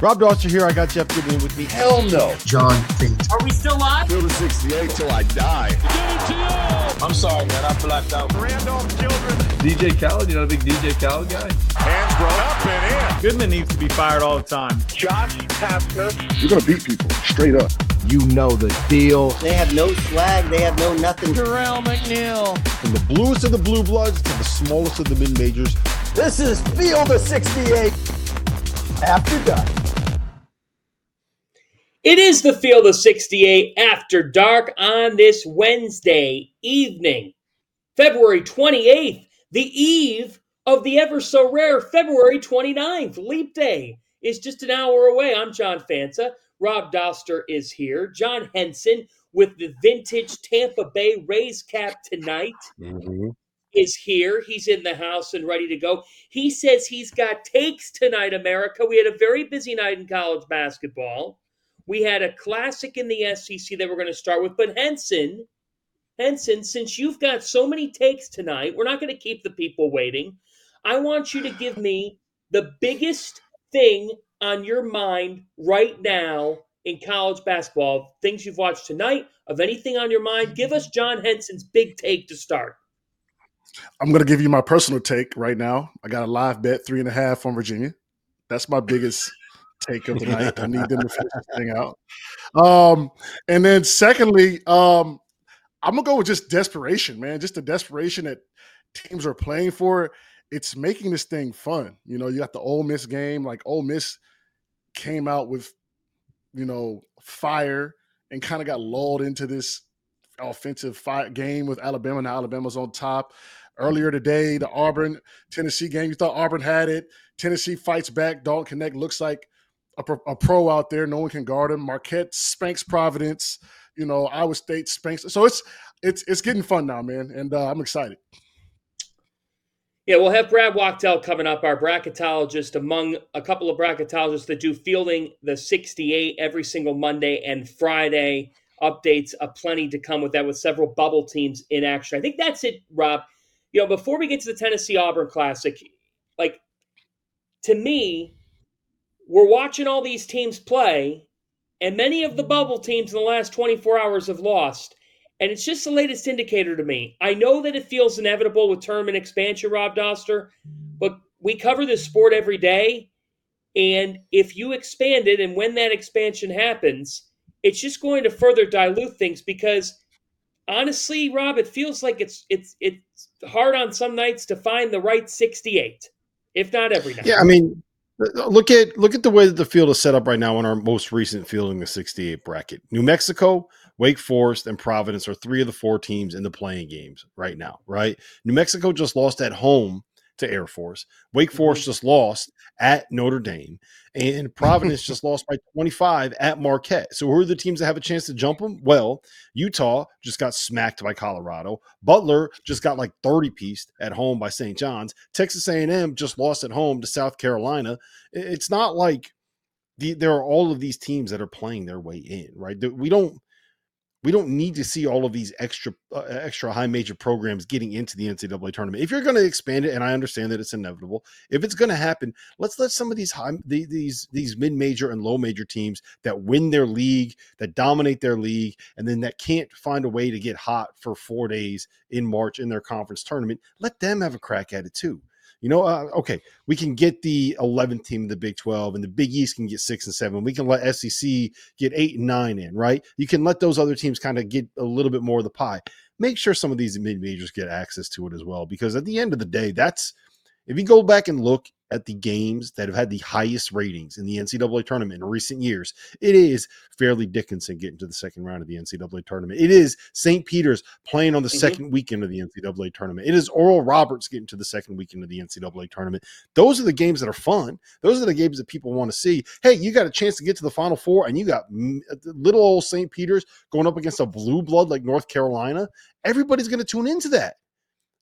Rob Dauster here. I got Jeff Goodman with me. Hell no. John Fink. Are we still live? Field of 68 till I die. I'm sorry, man. I blacked out. Randolph Children. DJ Khaled, you know the big DJ Khaled guy? Hands grown up and in. Goodman needs to be fired all the time. Josh Pastner. You're going to beat people straight up. You know the deal. They have no swag. They have no nothing. Terrell McNeil. From the bluest of the blue bloods to the smallest of the mid majors. This is Field of 68 after dark. It is the Field of 68 after dark on this Wednesday evening, February 28th, the eve of the ever so rare February 29th. Leap Day is just an hour away. I'm John Fanta. Rob Dauster is here. John Henson with the vintage Tampa Bay Rays cap tonight Mm-hmm. Is here. He's in the house and ready to go. He says he's got takes tonight, America. We had a very busy night in college basketball. We had a classic in the SEC that we're going to start with. But Henson, Henson, since you've got so many takes tonight, we're not going to keep the people waiting. I want you to give me the biggest thing on your mind right now in college basketball, things you've watched tonight, of anything on your mind. Give us John Henson's big take to start. I'm going to give you my personal take right now. I got a live bet, three and a half on Virginia. That's my biggest take of the night. I need them to finish this thing out. Um, and then secondly, um, I'm gonna go with just desperation, man. Just the desperation that teams are playing for. It's making this thing fun. You know, you got the Ole Miss game. Like Ole Miss came out with, you know, fire and kind of got lulled into this offensive fire game with Alabama. Now Alabama's on top. Earlier today, the Auburn Tennessee game, you thought Auburn had it. Tennessee fights back. Dalton Knecht looks like a, pro- a pro out there. No one can guard him. Marquette spanks Providence. You know, Iowa State spanks. So it's it's it's getting fun now, man, and uh, I'm excited. Yeah, we'll have Brad Wachtel coming up, our bracketologist, among a couple of bracketologists that do Field of 68 every single Monday and Friday. Updates, uh, plenty to come with that, with several bubble teams in action. I think that's it, Rob. You know, before we get to the Tennessee Auburn Classic, like to me, we're watching all these teams play, and many of the bubble teams in the last 24 hours have lost. And it's just the latest indicator to me. I know that it feels inevitable with term and expansion, Rob Dauster, but we cover this sport every day. And if you expand it, and when that expansion happens, it's just going to further dilute things because honestly, Rob, it feels like it's it's it's hard on some nights to find the right 68, if not every night. Yeah, I mean, look at look at the way that the field is set up right now in our most recent Field of 68 bracket. New Mexico, Wake Forest, and Providence are three of the four teams in the play-in games right now, right? New Mexico just lost at home to Air Force. Wake mm-hmm. Forest just lost at Notre Dame, and Providence just lost by 25 at Marquette. So, who are the teams that have a chance to jump them? Well, Utah just got smacked by Colorado. Butler just got like 30 pieced at home by St. John's. Texas A&M just lost at home to South Carolina. It's not like the, there are all of these teams that are playing their way in, right? We don't We don't need to see all of these extra uh, extra high major programs getting into the NCAA tournament. If you're going to expand it, and I understand that it's inevitable, if it's going to happen, let's let some of these high the, these these mid major and low major teams that win their league, that dominate their league, and then that can't find a way to get hot for four days in March in their conference tournament, let them have a crack at it too. You know, uh, okay, we can get the 11th team of the Big 12, and the Big East can get six and seven. We can let SEC get eight and nine in, right? You can let those other teams kind of get a little bit more of the pie. Make sure some of these mid majors get access to it as well, because at the end of the day, that's if you go back and look at the games that have had the highest ratings in the NCAA tournament in recent years, it is Fairleigh Dickinson getting to the second round of the NCAA tournament. It is St. Peter's playing on the mm-hmm. second weekend of the NCAA tournament. It is Oral Roberts getting to the second weekend of the NCAA tournament. Those are the games that are fun. Those are the games that people want to see. Hey, you got a chance to get to the Final Four, and you got little old St. Peter's going up against a blue blood like North Carolina. Everybody's going to tune into that.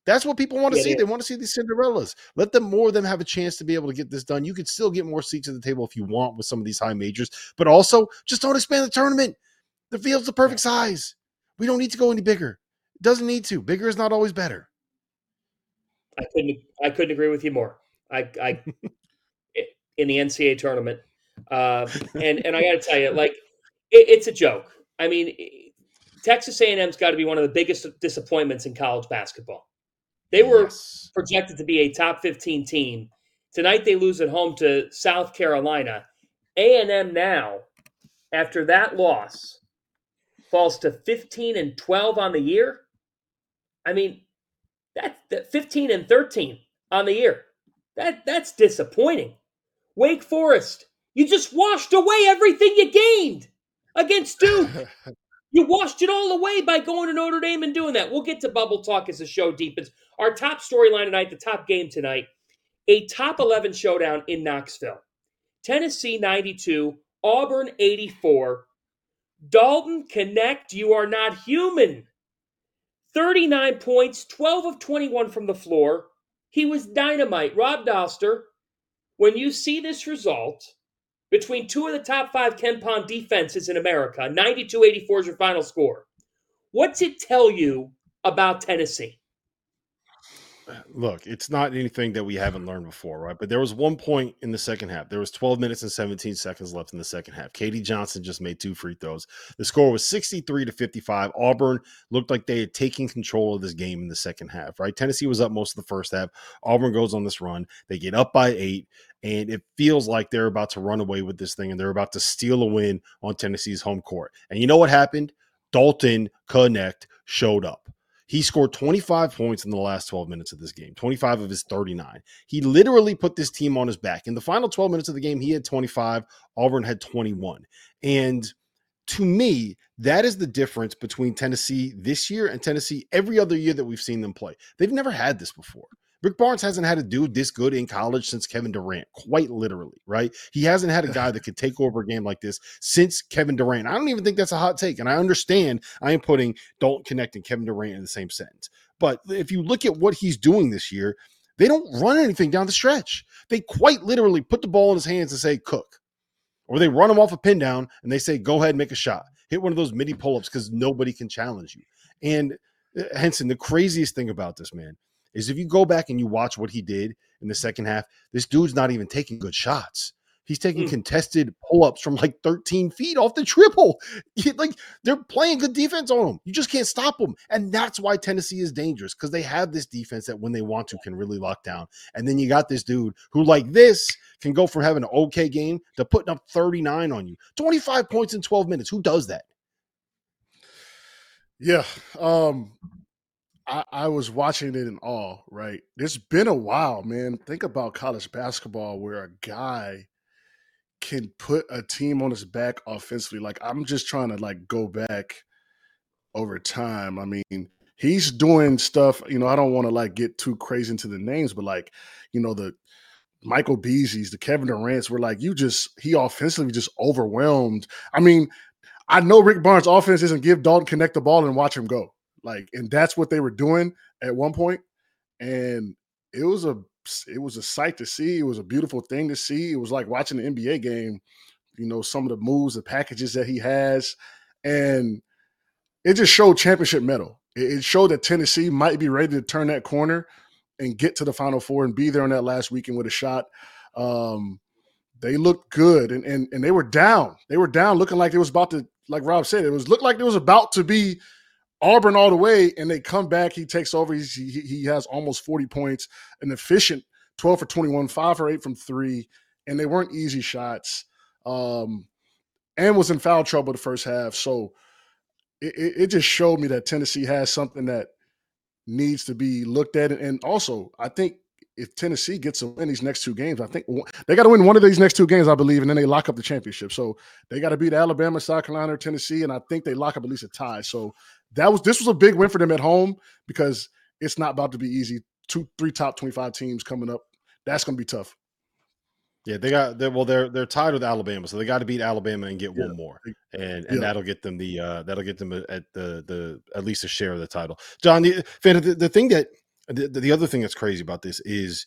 That's what people want to yeah, see. Yeah. They want to see these Cinderellas. Let them more of them have a chance to be able to get this done. You could still get more seats at the table if you want with some of these high majors, but also just don't expand the tournament. The field's the perfect size. We don't need to go any bigger. It doesn't need to. Bigger is not always better. I couldn't. I couldn't agree with you more. I, I in the NCAA tournament, uh, and and I got to tell you, like it, it's a joke. I mean, Texas A&M's got to be one of the biggest disappointments in college basketball. They were yes. projected to be a top 15 team. Tonight they lose at home to South Carolina. A&M now, after that loss, falls to 15 and 12 on the year. I mean, that, that 15 and 13 on the year. That that's disappointing. Wake Forest, you just washed away everything you gained against Duke. You washed it all away by going to Notre Dame and doing that. We'll get to bubble talk as the show deepens. Our top storyline tonight, the top game tonight, a top 11 showdown in Knoxville. Tennessee 92, Auburn 84. Dalton Knecht, you are not human. 39 points, 12 of 21 from the floor. He was dynamite. Rob Dauster, when you see this result, between two of the top five Ken KenPom defenses in America. 92 84 is your final score. What's it tell you about Tennessee? Look, it's not anything that we haven't learned before, right? But there was one point in the second half. There was 12 minutes and 17 seconds left in the second half. KD Johnson just made two free throws. The score was 63 to 55. Auburn looked like they had taken control of this game in the second half, right? Tennessee was up most of the first half. Auburn goes on this run. They get up by eight and it feels like they're about to run away with this thing and they're about to steal a win on Tennessee's home court. And you know what happened? Dalton Knecht showed up. He scored 25 points in the last 12 minutes of this game, 25 of his 39. He literally put this team on his back. In the final 12 minutes of the game, he had 25, Auburn had 21. And to me, that is the difference between Tennessee this year and Tennessee every other year that we've seen them play. They've never had this before. Rick Barnes hasn't had a dude this good in college since Kevin Durant, quite literally, right? He hasn't had a guy that could take over a game like this since Kevin Durant. I don't even think that's a hot take. And I understand I am putting Dalton Knecht and Kevin Durant in the same sentence. But if you look at what he's doing this year, they don't run anything down the stretch. They quite literally put the ball in his hands and say, cook. Or they run him off a pin down and they say, go ahead and make a shot. Hit one of those mini pull ups because nobody can challenge you. And uh, Henson, the craziest thing about this, man, is if you go back and you watch what he did in the second half, this dude's not even taking good shots. He's taking mm. contested pull-ups from like 13 feet off the triple. like they're playing good defense on him. You just can't stop them. And that's why Tennessee is dangerous because they have this defense that when they want to can really lock down. And then you got this dude who like this can go from having an okay game to putting up 39 on you. 25 points in 12 minutes. Who does that? Yeah. Um I, I was watching it in awe, right? It's been a while, man. Think about college basketball where a guy can put a team on his back offensively. Like I'm just trying to like go back over time. I mean, he's doing stuff, you know, I don't want to like get too crazy into the names, but like, you know, the Michael Beasley's, the Kevin Durant's were like, you just he offensively just overwhelmed. I mean, I know Rick Barnes' offense doesn't give Dalton Knecht the ball and watch him go. Like, and that's what they were doing at one. And it was a it was a sight to see. It was a beautiful thing to see. It was like watching the NBA game, you know, some of the moves, the packages that he has. And it just showed championship mettle. It, it showed that Tennessee might be ready to turn that corner and get to the Final Four and be there on that last weekend with a shot. Um, they looked good and, and and they were down. They were down, looking like it was about to, like Rob said, it was looked like it was about to be Auburn all the way, and they come back. He takes over. He's, he he has almost forty points, an efficient twelve for twenty one, five for eight from three, and they weren't easy shots. Um, and was in foul trouble the first half. So it, it, it just showed me that Tennessee has something that needs to be looked at. And also, I think if Tennessee gets to win these next two games, I think they got to win one of these next two games, I believe, and then they lock up the championship. So they got to beat Alabama, South Carolina, or Tennessee, and I think they lock up at least a tie. So that was this was a big win for them at home because it's not about to be easy. Two, three top twenty-five teams coming up. That's going to be tough. Yeah, they got they well they're they're tied with Alabama, so they got to beat Alabama and get yeah. one more, and and yeah. that'll get them the uh that'll get them at the the at least a share of the title. John, the the, the thing that the, the other thing that's crazy about this is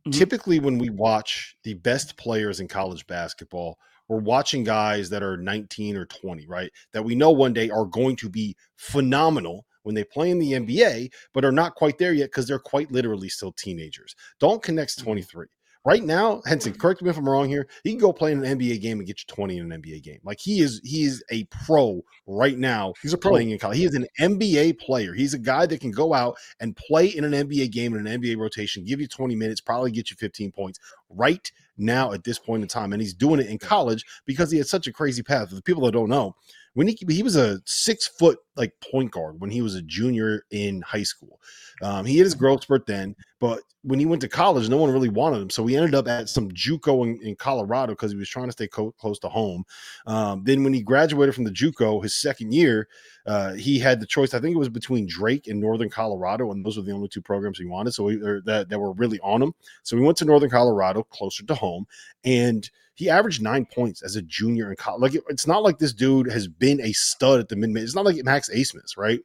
mm-hmm. typically when we watch the best players in college basketball, we're watching guys that are 19 or 20, right? That we know one day are going to be phenomenal when they play in the NBA, but are not quite there yet because they're quite literally still teenagers. Dalton Knecht's mm-hmm. 23. Right now, Henson, correct me if I'm wrong here. He can go play in an NBA game and get you 20 in an NBA game. Like he is, he is a pro right now. He's a pro. playing in college. He is an NBA player. He's a guy that can go out and play in an NBA game in an NBA rotation, give you 20 minutes, probably get you 15 points right now at this point in time. And he's doing it in college because he had such a crazy path. For the people that don't know, when he he was a six foot like point guard when he was a junior in high school. Um, he had his growth spurt then, but when he went to college, no one really wanted him. So he ended up at some JUCO in, in Colorado because he was trying to stay co- close to home. Um, then when he graduated from the JUCO, his second year, uh, he had the choice. I think it was between Drake and Northern Colorado, and those were the only two programs he wanted. So he, that that were really on him. So he went to Northern Colorado, closer to home, and he averaged nine points as a junior in college. Like it, it's not like this dude has been a stud at the mid. It's not like Max Abmas, right?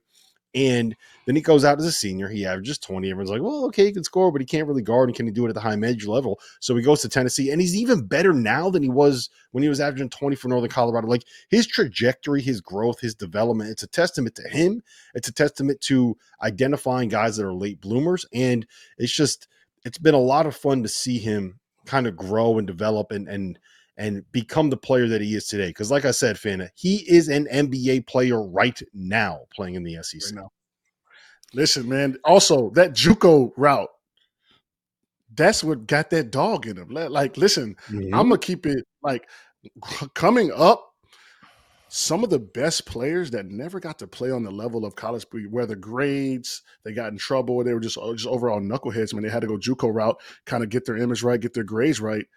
And then he goes out as a senior. He averages 20. Everyone's like, well, okay, he can score, but he can't really guard. And can he do it at the high major level? So he goes to Tennessee, and he's even better now than he was when he was averaging 20 for Northern Colorado. Like his trajectory, his growth, his development, it's a testament to him. It's a testament to identifying guys that are late bloomers. And it's just, it's been a lot of fun to see him kind of grow and develop and and and become the player that he is today. Because, like I said, Fanta, he is an NBA player right now playing in the SEC. Right Listen, man. Also, that JUCO route, that's what got that dog in him. Like, listen, mm-hmm. I'm gonna keep it like coming up. Some of the best players that never got to play on the level of college, whether grades, they got in trouble, or they were just just overall knuckleheads. when they had to go JUCO route, kind of get their image right, get their grades right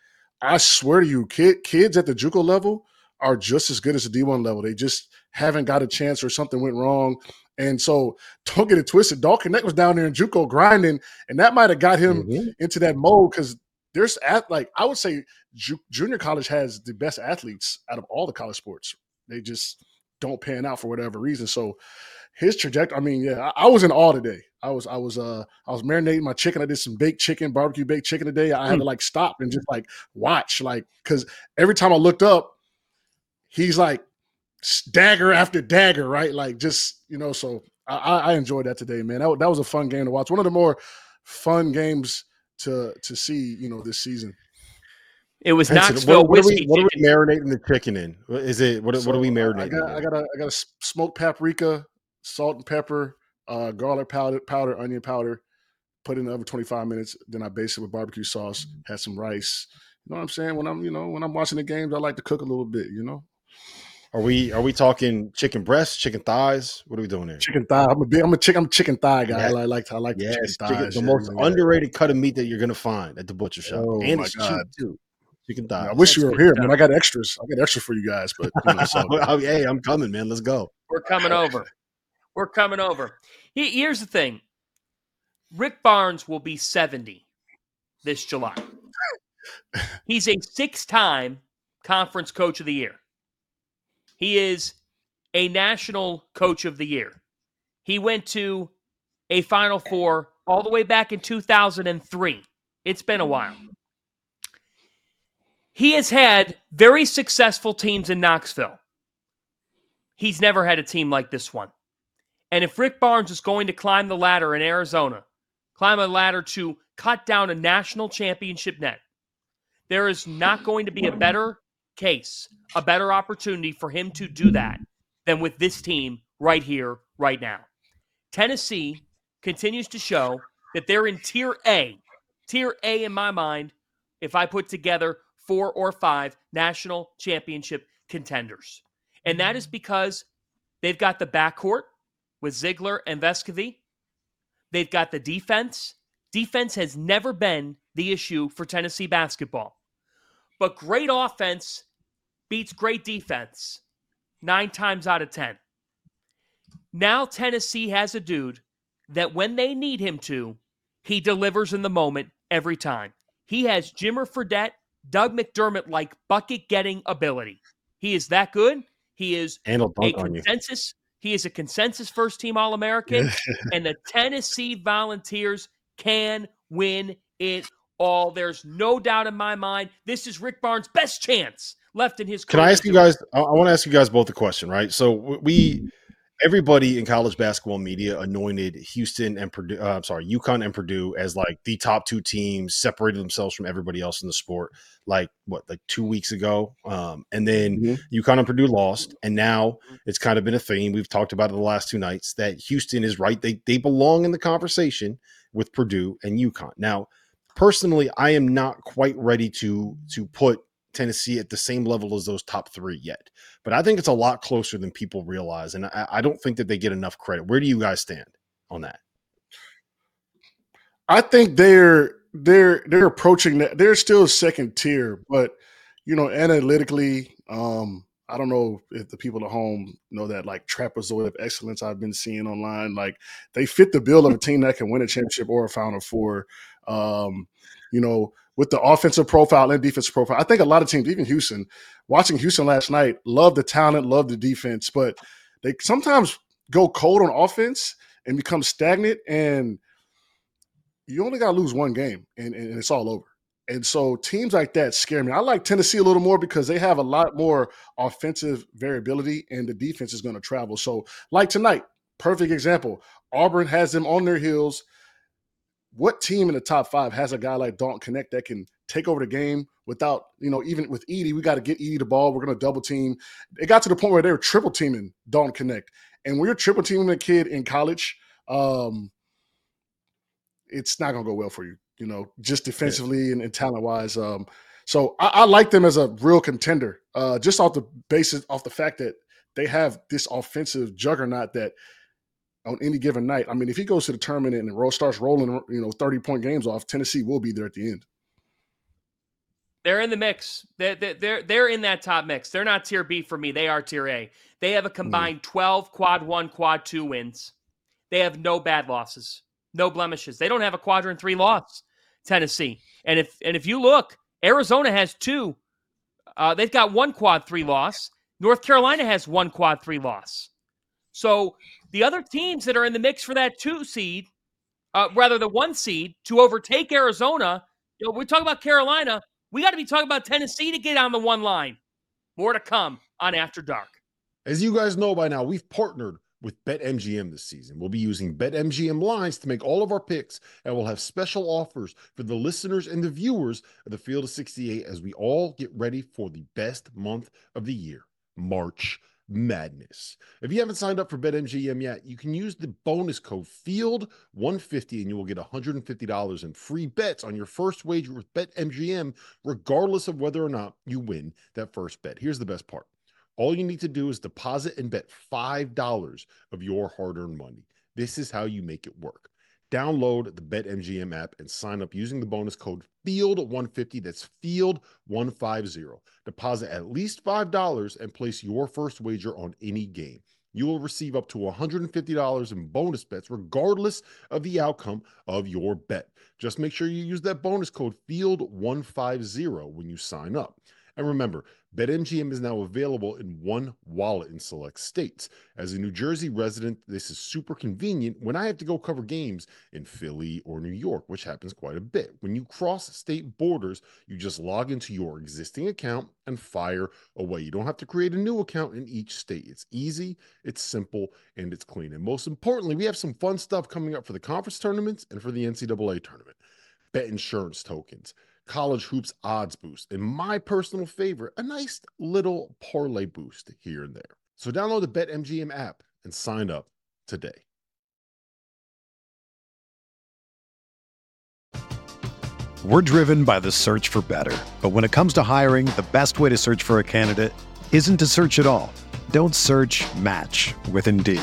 I swear to you, kid, kids at the JUCO level are just as good as the D1 level. They just haven't got a chance or something went wrong. And so don't get it twisted. Dalton Knecht was down there in JUCO grinding, and that might have got him mm-hmm. into that mode because there's at like I would say ju- junior college has the best athletes out of all the college sports. They just don't pan out for whatever reason. So his trajectory. I mean, yeah, I, I, was in awe today. I was, I was, uh, I was marinating my chicken. I did some baked chicken, barbecue baked chicken today. I had to like stop and just like watch, like, because every time I looked up, he's like dagger after dagger, right? Like, just you know. So I, I enjoyed that today, man. That, that was a fun game to watch. One of the more fun games to to see, you know, this season. It was Knoxville what, what, are we, what are we marinating the chicken in? Is it what? So what are we marinating? I got, I got a I got a smoked paprika, salt and pepper, uh, garlic powder, powder, onion powder. Put in the oven 25 minutes. Then I base it with barbecue sauce. Had some rice. You know what I'm saying? When I'm, you know, when I'm watching the games, I like to cook a little bit. You know. Are we are we talking chicken breasts, chicken thighs? What are we doing here? Chicken thigh. I'm a big I'm a chicken I'm a chicken thigh guy. Yeah. I like I like yes, chicken thighs. the most underrated cut of meat that you're gonna find at the butcher shop. Oh, and it's God. cheap too. Chicken thigh. I wish you were here, man. I got extras. I got extra for you guys, but you know, oh, hey, I'm coming, man. Let's go. We're coming over. We're coming over. Here's the thing Rick Barnes will be 70 this July. He's a six time conference coach of the year. He is a national coach of the year. He went to a Final Four all the way back in 2003. It's been a while. He has had very successful teams in Knoxville. he's never had a team like this one. And if Rick Barnes is going to climb the ladder in Arizona, climb a ladder to cut down a national championship net, there is not going to be a better case, a better opportunity for him to do that than with this team right here, right now. Tennessee continues to show that they're in tier A. Tier A in my mind, if I put together four or five national championship contenders. And that is mm. because they've got the backcourt with Zeigler and Vescovi. They've got the defense. Defense has never been the issue for Tennessee basketball. But great offense beats great defense nine times out of 10. Now Tennessee has a dude that when they need him to, he delivers in the moment every time. He has Jimmer Fredette, Doug McDermott like bucket getting ability. He is that good. He is And a consensus. He is a consensus first team All American, and the Tennessee Volunteers can win it all. There's no doubt in my mind. This is Rick Barnes' best chance left in his Can. I ask you to do it. guys? I, want to ask you guys both a question, right? So we, everybody in college basketball media anointed Houston and Purdue. Uh, I'm sorry, UConn and Purdue as like the top two teams, separated themselves from everybody else in the sport. Like what, like two weeks ago, um, and then Mhm. UConn and Purdue lost, and now it's kind of been a theme. We've talked about it the last two nights that Houston is right. They they belong in the conversation with Purdue and UConn. Now, personally, I am not quite ready to to put Tennessee at the same level as those top three yet. But I think it's a lot closer than people realize. And I, I don't think that they get enough credit. Where do you guys stand on that? I think they're they're they're approaching that. They're still second tier, but you know, analytically, um, I don't know if the people at home know that like trapezoid of excellence I've been seeing online. Like they fit the bill of a team that can win a championship or a Final Four. Um, you know, with the offensive profile and defensive profile, I think a lot of teams, even Houston, watching Houston last night, love the talent, love the defense, but they sometimes go cold on offense and become stagnant and you only got to lose one game and, and it's all over. And so teams like that scare me. I like Tennessee a little more because they have a lot more offensive variability and the defense is going to travel. So, like tonight, perfect example. Auburn has them on their heels. What team in the top five has a guy like Dalton Knecht that can take over the game without, you know, even with Edie, we got to get Edie the ball. We're going to double team. It got to the point where they were triple teaming Dalton Knecht. And when you're triple teaming a kid in college, um, it's not going to go well for you, you know, just defensively and, and talent wise. Um, so I, I like them as a real contender, uh, just off the basis, off the fact that they have this offensive juggernaut that on any given night. I mean, if he goes to the tournament and roll starts rolling, you know, thirty point games off, Tennessee will be there at the end. They're in the mix. They're, they're, they're, they're in that top mix. They're not tier B for me. They are tier A. They have a combined 12 quad one, quad two wins. They have no bad losses, no blemishes. They don't have a quadrant three loss, Tennessee. And if and if you look, Arizona has two. Uh, they've got one quad three loss. North Carolina has one quad three loss. So the other teams that are in the mix for that two seed, uh, rather the one seed, to overtake Arizona, you know, we're talking about Carolina. We got to be talking about Tennessee to get on the one line. More to come on After Dark. As you guys know by now, we've partnered with BetMGM this season. We'll be using BetMGM lines to make all of our picks, and we'll have special offers for the listeners and the viewers of the Field of 68 as we all get ready for the best month of the year, March Madness. If you haven't signed up for BetMGM yet, you can use the bonus code FIELD150 and you will get $150 in free bets on your first wager with BetMGM, regardless of whether or not you win that first bet. Here's the best part. All you need to do is deposit and bet $5 of your hard earned money. This is how you make it work. Download the BetMGM app and sign up using the bonus code FIELD150. That's FIELD150. Deposit at least $5 and place your first wager on any game. You will receive up to $150 in bonus bets, regardless of the outcome of your bet. Just make sure you use that bonus code FIELD150 when you sign up. And remember, BetMGM is now available in one wallet in select states. As a New Jersey resident, this is super convenient when I have to go cover games in Philly or New York, which happens quite a bit. When you cross state borders, you just log into your existing account and fire away. You don't have to create a new account in each state. It's easy, it's simple, and it's clean. And most importantly, we have some fun stuff coming up for the conference tournaments and for the NCAA tournament. Bet insurance tokens college hoops odds boost, and my personal favorite, a nice little parlay boost here and there. So download the BetMGM app and sign up today. We're driven by the search for better. But when it comes to hiring, the best way to search for a candidate isn't to search at all. Don't search match with Indeed.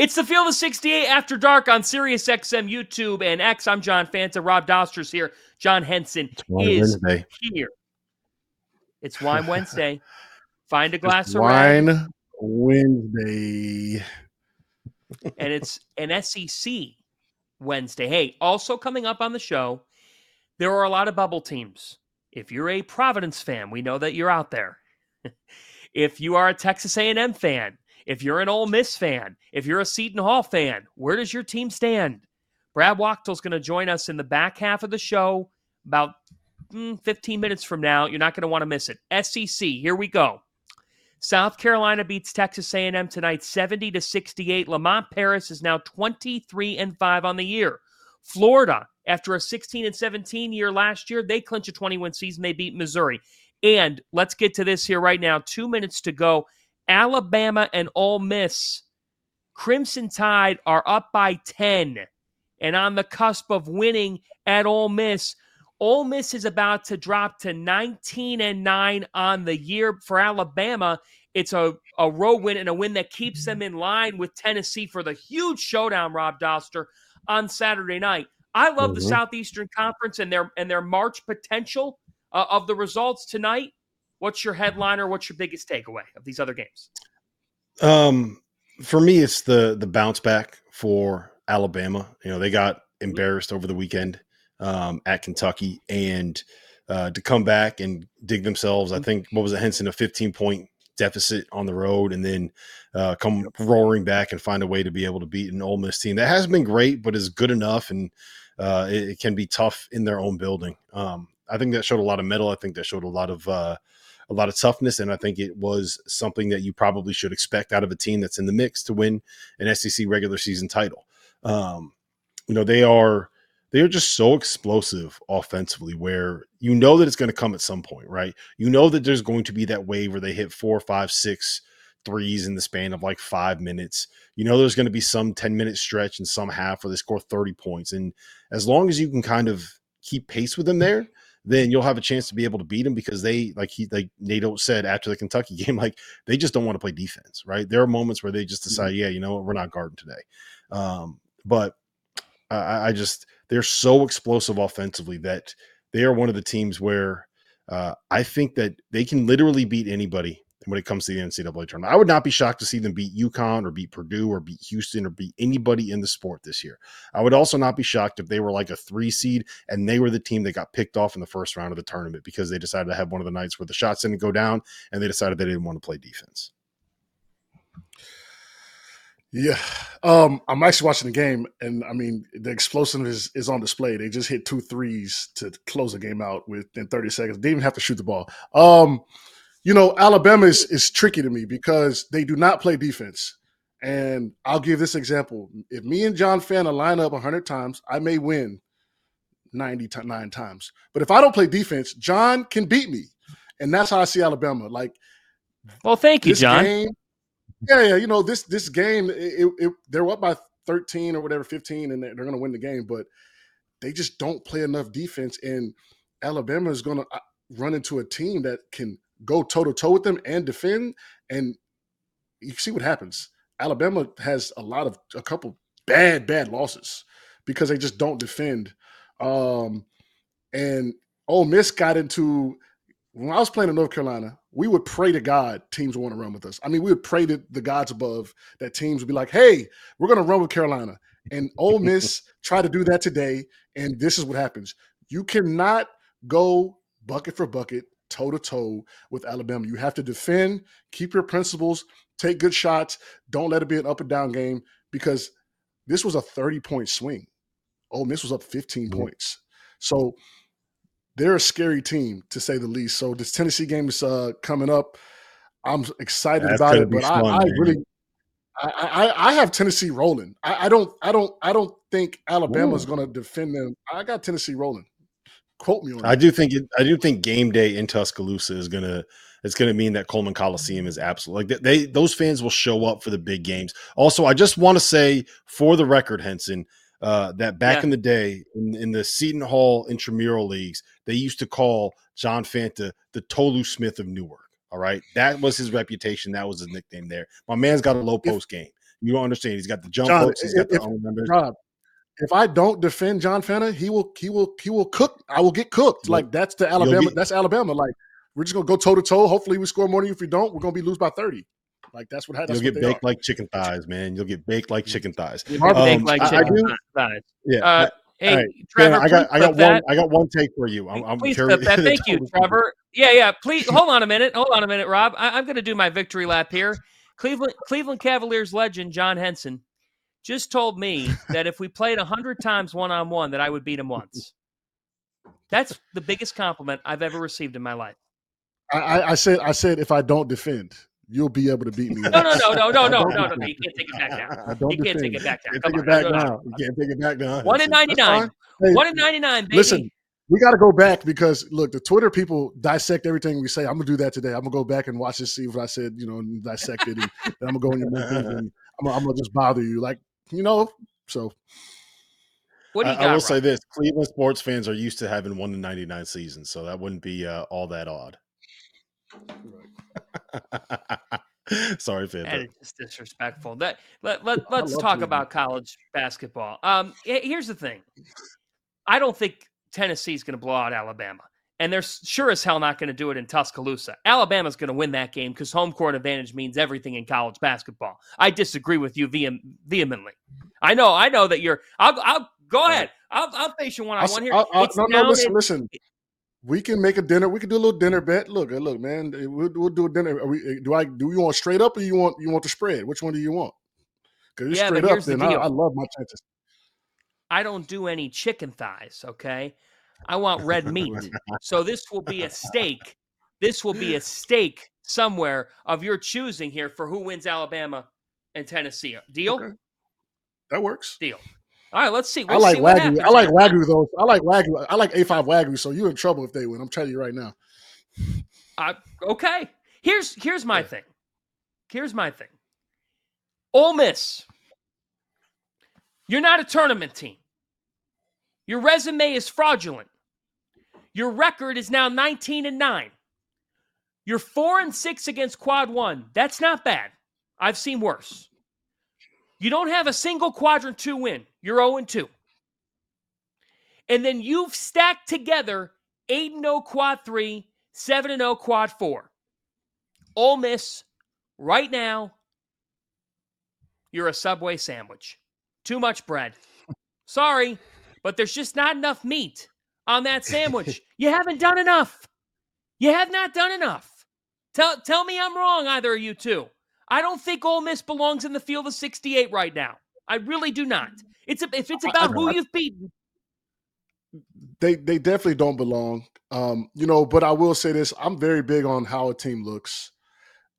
It's the Field of 68 After Dark on Sirius XM, YouTube, and X. I'm John Fanta. Rob Dauster's here. John Henson is Wednesday. here. It's Wine Wednesday. Find a glass of Wine red, Wednesday. and it's an SEC Wednesday. Hey, also coming up on the show, there are a lot of bubble teams. If you're a Providence fan, we know that you're out there. if you are a Texas A&M fan, if you're an Ole Miss fan, if you're a Seton Hall fan, where does your team stand? Brad Wachtel's going to join us in the back half of the show about mm, 15 minutes from now. You're not going to want to miss it. SEC, here we go. South Carolina beats Texas A&M tonight 70 to 68. Lamont Paris is now 23 and 5 on the year. Florida, after a 16 and 17 year last year, they clinch a 21 season. They beat Missouri. And let's get to this here right now. 2 minutes to go. Alabama and Ole Miss, Crimson Tide are up by 10 and on the cusp of winning at Ole Miss. Ole Miss is about to drop to 19 and 9 on the year for Alabama. It's a, a road win and a win that keeps them in line with Tennessee for the huge showdown, Rob Dauster, on Saturday night. I love the Mhm. Southeastern Conference and their and their March potential uh, of the results tonight. What's your headliner? Or what's your biggest takeaway of these other games? Um, for me, it's the the bounce back for Alabama. You know, they got embarrassed over the weekend um, at Kentucky, and uh, to come back and dig themselves, I think what was it, Henson, a 15 point deficit on the road, and then uh, come roaring back and find a way to be able to beat an Ole Miss team that hasn't been great, but is good enough, and uh, it, it can be tough in their own building. Um, I think that showed a lot of mettle. I think that showed a lot of uh, a lot of toughness, and I think it was something that you probably should expect out of a team that's in the mix to win an SEC regular season title. Um, you know, they are they are just so explosive offensively, where you know that it's going to come at some point, right? You know that there's going to be that wave where they hit four, five, six threes in the span of like five minutes. You know, there's going to be some 10 minute stretch and some half where they score 30 points. And as long as you can kind of keep pace with them there, then you'll have a chance to be able to beat them because they, like he, like Nate Oats said after the Kentucky game, like they just don't want to play defense, right? There are moments where they just decide, yeah, you know what, we're not guarding today. Um, but I, I just, they're so explosive offensively that they are one of the teams where uh, I think that they can literally beat anybody when it comes to the NCAA tournament. I would not be shocked to see them beat UConn or beat Purdue or beat Houston or beat anybody in the sport this year. I would also not be shocked if they were like a three seed and they were the team that got picked off in the first round of the tournament because they decided to have one of the nights where the shots didn't go down and they decided they didn't want to play defense. Yeah. Um, I'm actually watching the game, and I mean the explosiveness is, is on display. They just hit two threes to close the game out within 30 seconds. They didn't even have to shoot the ball. Um, you know, Alabama is, is tricky to me because they do not play defense. And I'll give this example. If me and John Fanta line up 100 times, I may win 99 times. But if I don't play defense, John can beat me. And that's how I see Alabama. Like, well, thank you, John. Game, yeah, yeah. You know, this this game, it, it, they're up by 13 or whatever, 15, and they're, they're going to win the game. But they just don't play enough defense. And Alabama is going to uh, run into a team that can go toe to toe with them and defend. And you see what happens. Alabama has a lot of a couple bad, bad losses because they just don't defend. Um, and Ole Miss got into when I was playing in North Carolina, we would pray to God teams want to run with us. I mean, we would pray to the gods above that teams would be like, hey, we're going to run with Carolina. And Ole Miss tried to do that today. And this is what happens. You cannot go bucket for bucket, toe to toe with Alabama. You have to defend, keep your principles, take good shots. Don't let it be an up and down game because this was a 30 point swing. Ole Miss was up 15 mm-hmm. points. So they're a scary team to say the least. So this Tennessee game is uh, coming up. I'm excited That's about it, but fun, I, I really, I, I, I, have Tennessee rolling. I, I, don't, I don't, I don't think Alabama's going to defend them. I got Tennessee rolling. Quote me on. I that. do think it, I do think game day in Tuscaloosa is going to it's going to mean that Coleman Coliseum is absolutely like they those fans will show up for the big games. Also, I just want to say for the record, Henson, uh, that back yeah. in the day in, in, the Seton Hall intramural leagues, they used to call John Fanta the Tolu Smith of Newark. All right, that was his reputation. That was his nickname there. My man's got a low post game. You don't understand. He's got the jump John, hooks. He's got if, the Rob, if I don't defend John Fanta, he will he will he will cook. I will get cooked. Yep. Like that's the Alabama. Get, that's Alabama. Like we're just gonna go toe to toe. Hopefully, we score more than you. If we don't, we're gonna be lose by thirty. Like that's what happens. You'll get baked like chicken thighs, man. You'll get baked like chicken thighs. You um, baked like chicken I, thighs. Yeah. Uh, Hey, right. Trevor, I got I got that. one I got one take for you. I'm, I'm please sure that. Thank you, Trevor. Yeah, yeah. Please hold on a minute. Hold on a minute, Rob. I, am going to do my victory lap here. Cleveland Cleveland Cavaliers legend John Henson just told me that if we played hundred times one on one, that I would beat him once. That's the biggest compliment I've ever received in my life. I, I said I said if I don't defend you'll be able to beat me. No, no, no, no, no, no, no, no. You can't take it back down. You can't take it back down. Come take it back now. You can't take it back down. One in ninety nine. One in ninety nine. Listen, we got to go back because look, the Twitter people dissect everything we say. I'm gonna do that today. I'm gonna go back and watch this, see what I said, you know, and dissect it, and then I'm gonna go in your mouth and I'm I'm gonna just bother you, like you know. So, what do you I, I will say this: Cleveland sports fans are used to having one in ninety nine seasons, so that wouldn't be uh, all that odd. Sorry, Fanta. That is disrespectful. That let, let let's talk about college basketball. Um, here's the thing. I don't think Tennessee's going to blow out Alabama, and they're sure as hell not going to do it in Tuscaloosa. Alabama's going to win that game because home court advantage means everything in college basketball. I disagree with you vehem- vehemently. I know, I know that you're. I'll, I'll go ahead. I'll, I'll face you one on one here. I'll, I'll, no, no, listen, listen we can make a dinner. We can do a little dinner bet. Look, look, man. Eh, we'll, we'll do a dinner. We, eh, do I do you want straight up or you want you want the spread? Which one do you want? Because yeah, straight up, then the I, I, love my chances. I don't do any chicken thighs. Okay, I want red meat. so this will be a steak. This will be a steak somewhere of your choosing here for who wins Alabama and Tennessee. Deal? Okay. That works. Deal. All right, let's see. I like wagyu. I like wagyu though. I like wagyu. I like A5 wagyu. So you're in trouble if they win. I'm telling you right now. Uh, okay. Here's here's my yeah. thing. Here's my thing. Ole Miss. You're not a tournament team. Your resume is fraudulent. Your record is now 19 and 9. You're 4 and 6 against quad 1. That's not bad. I've seen worse. You don't have a single quadrant two win. You're 0 and 2. And then you've stacked together 8 and 0 quad 3, 7 and 0 quad 4. Ole Miss, right now, you're a Subway sandwich. Too much bread. Sorry, but there's just not enough meat on that sandwich. you haven't done enough. You have not done enough. Tell, tell me I'm wrong, either of you two. I don't think Ole Miss belongs in the field of 68 right now. I really do not. It's a, if it's about who you've beaten. They they definitely don't belong. Um, you know, but I will say this: I'm very big on how a team looks.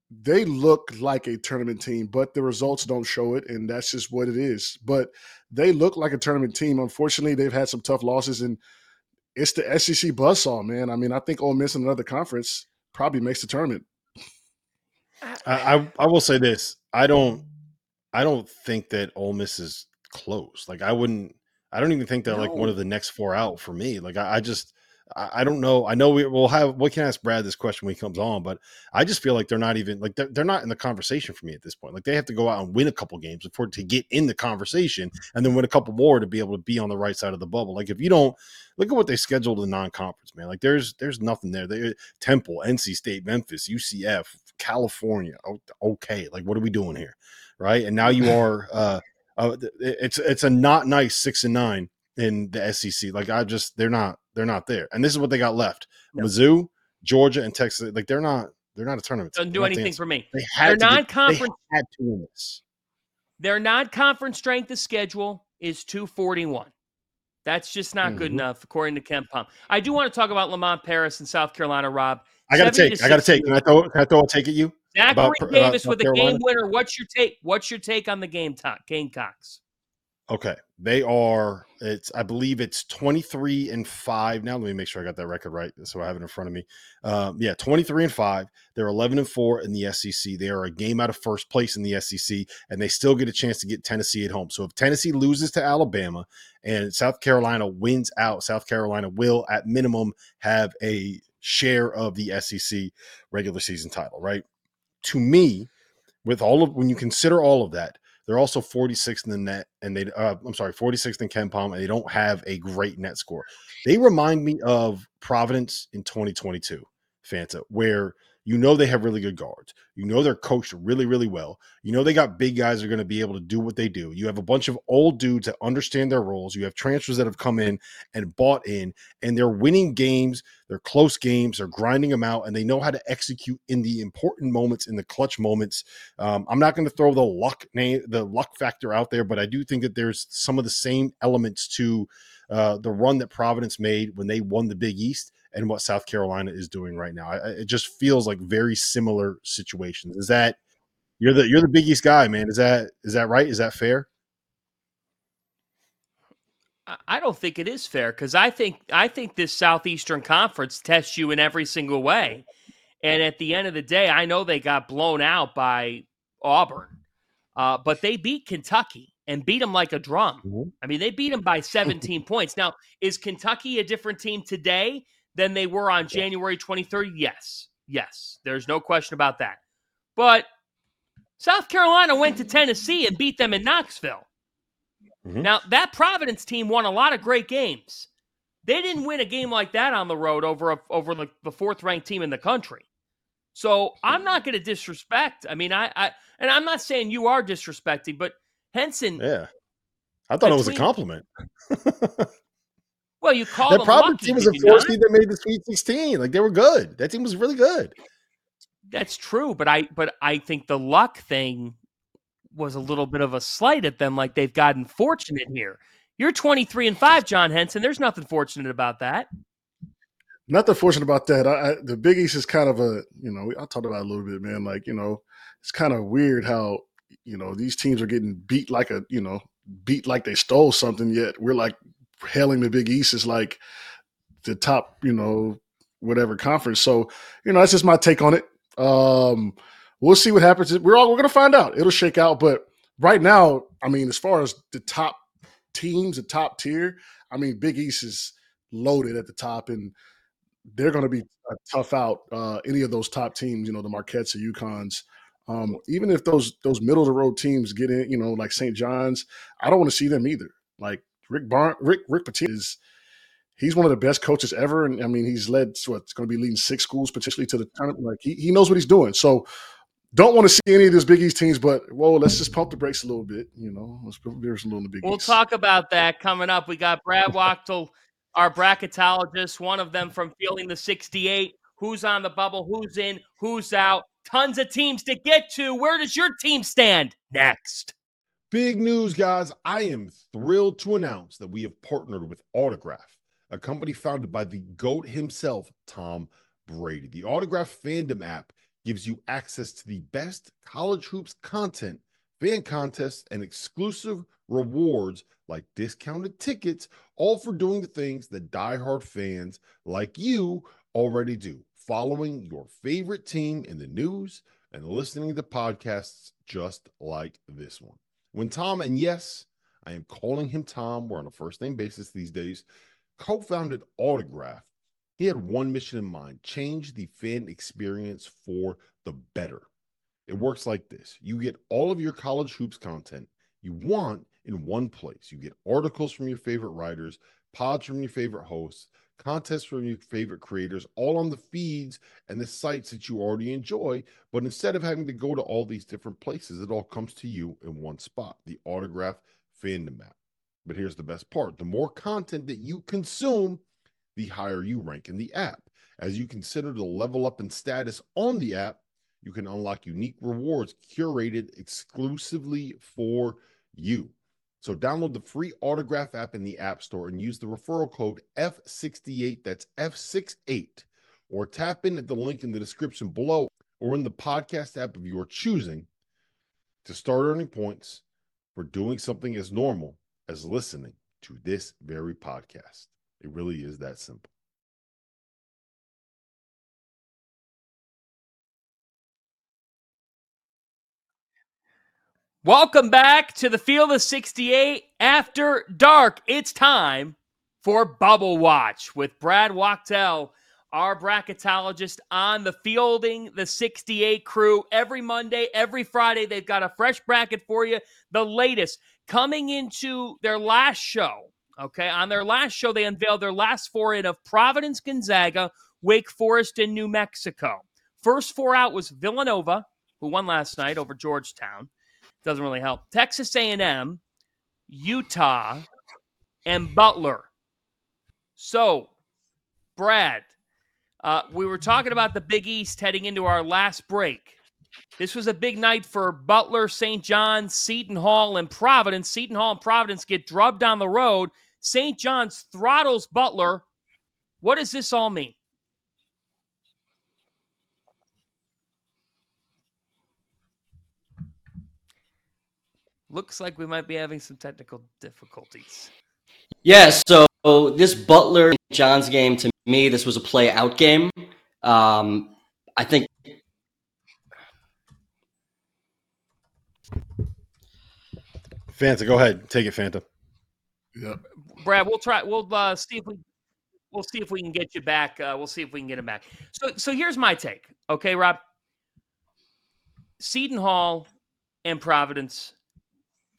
They look like a tournament team, but the results don't show it, and that's just what it is. But they look like a tournament team. Unfortunately, they've had some tough losses, and it's the SEC buzzsaw, man. I mean, I think Ole Miss in another conference probably makes the tournament. I, I, I will say this: I don't I don't think that Ole Miss is close. Like I wouldn't. I don't even think they're no. like one of the next four out for me. Like I, I just. I, I don't know. I know we will have. We can ask Brad this question when he comes on, but I just feel like they're not even like they're, they're not in the conversation for me at this point. Like they have to go out and win a couple games before to get in the conversation, and then win a couple more to be able to be on the right side of the bubble. Like if you don't look at what they scheduled in non-conference, man. Like there's there's nothing there. They Temple, NC State, Memphis, UCF, California. Okay, like what are we doing here, right? And now you are. uh uh, it's it's a not nice six and nine in the SEC. Like I just they're not they're not there, and this is what they got left: no. Mizzou, Georgia, and Texas. Like they're not they're not a tournament. Doesn't do anything for me. They had Their non-conference. Get, had to win this. Their non-conference strength of schedule is two forty one. That's just not mm-hmm. good enough, according to KenPom. I do want to talk about Lamont Paris in South Carolina, Rob. I got to take. I got to take. Can I throw? Can I throw a take at you? Zachary about, Davis about with a game winner. What's your take? What's your take on the game talk, Gamecocks? Okay, they are. It's I believe it's twenty three and five now. Let me make sure I got that record right, so I have it in front of me. Um, yeah, twenty three and five. They're eleven and four in the SEC. They are a game out of first place in the SEC, and they still get a chance to get Tennessee at home. So if Tennessee loses to Alabama and South Carolina wins out, South Carolina will at minimum have a share of the SEC regular season title. Right? To me, with all of when you consider all of that they're also 46th in the net, and they uh, I'm sorry, 46th in KenPom, and they don't have a great net score. They remind me of Providence in 2022, Fanta, where you know they have really good guards. You know they're coached really, really well. You know they got big guys that are going to be able to do what they do. You have a bunch of old dudes that understand their roles. You have transfers that have come in and bought in, and they're winning games. They're close games. They're grinding them out, and they know how to execute in the important moments, in the clutch moments. Um, I'm not going to throw the luck name, the luck factor out there, but I do think that there's some of the same elements to uh, the run that Providence made when they won the Big East and what South Carolina is doing right now. I, it just feels like very similar situations. Is that you're the you're the Big East guy, man? Is that is that right? Is that fair? I don't think it is fair because I think I think this Southeastern Conference tests you in every single way. And at the end of the day, I know they got blown out by Auburn, uh, but they beat Kentucky and beat them like a drum. Mm-hmm. I mean, they beat them by 17 points. Now, is Kentucky a different team today than they were on January 23rd? Yes. Yes. There's no question about that. But South Carolina went to Tennessee and beat them in Knoxville. Mm-hmm. Now, that Providence team won a lot of great games. They didn't win a game like that on the road over a, over the, the fourth ranked team in the country. So I'm not going to disrespect. I mean, I, I and I'm not saying you are disrespecting, but Henson. Yeah, I thought between, it was a compliment. Well, you call that Providence team was a four seed that made the Sweet 16. Like they were good. That team was really good. That's true, but I but I think the luck thing was a little bit of a slight at them. Like they've gotten fortunate here. You're 23 and five, John Henson. There's nothing fortunate about that. Nothing fortunate about that. I, I, the Big East is kind of a you know I talked about it a little bit, man. Like you know it's kind of weird how you know these teams are getting beat like a you know beat like they stole something. Yet we're like hailing the Big East as like the top, you know, whatever conference. So, you know, that's just my take on it. Um, we'll see what happens. We're all we're gonna find out. It'll shake out. But right now, I mean, as far as the top teams, the top tier, I mean, Big East is loaded at the top, and they're to be tough out. Uh, any of those top teams, you know, the Marquettes, the UConns. Um, even if those those middle of the road teams get in, you know, like St. John's, I don't want to see them either. Like Rick Barn, Rick Rick Pitino is he's one of the best coaches ever, and I mean he's led what's going to be leading six schools potentially to the tournament. Like he, he knows what he's doing. So don't want to see any of these Big East teams, but whoa, let's just pump the brakes a little bit. You know, let's put there's a little Big We'll East. talk about that coming up. We got Brad Wachtel, our bracketologist, one of them from Fielding the 68. Who's on the bubble? Who's in? Who's out? Tons of teams to get to. Where does your team stand next? Big news, guys. I am thrilled to announce that we have partnered with Autograph, a company founded by the GOAT himself, Tom Brady. The Autograph fandom app gives you access to the best college hoops content, fan contests, and exclusive rewards like discounted tickets, all for doing the things that diehard fans like you already do, following your favorite team in the news and listening to podcasts just like this one. When Tom, and yes, I am calling him Tom, we're on a first name basis these days, co founded Autograph, he had one mission in mind change the fan experience for the better. It works like this you get all of your college hoops content you want in one place. You get articles from your favorite writers, pods from your favorite hosts, contests from your favorite creators, all on the feeds and the sites that you already enjoy. But instead of having to go to all these different places, it all comes to you in one spot the autograph fandom app. But here's the best part the more content that you consume, the higher you rank in the app. As you consider the level up in status on the app, you can unlock unique rewards curated exclusively for you. So download the free autograph app in the App Store and use the referral code F68, that's F68, or tap in at the link in the description below or in the podcast app of your choosing to start earning points for doing something as normal as listening to this very podcast. It really is that simple. Welcome back to the Field of 68 after dark. It's time for Bubble Watch with Brad Wachtel, our bracketologist on the Fielding the 68 crew. Every Monday, every Friday, they've got a fresh bracket for you. The latest coming into their last show. Okay, on their last show, they unveiled their last four in of Providence, Gonzaga, Wake Forest, and New Mexico. First four out was Villanova, who won last night over Georgetown doesn't really help. Texas A&M, Utah, and Butler. So, Brad, uh, we were talking about the Big East heading into our last break. This was a big night for Butler, St. John's, Seton Hall, and Providence. Seton Hall and Providence get drubbed down the road. St. John's throttles Butler. What does this all mean? Looks like we might be having some technical difficulties. Yeah, so this Butler Johns game to me, this was a play out game. Um, I think. Fanta, go ahead, take it, Fanta. Yeah, Brad, we'll try. We'll uh, see if we. We'll see if we can get you back. Uh, we'll see if we can get him back. So, so here's my take. Okay, Rob. Seton Hall and Providence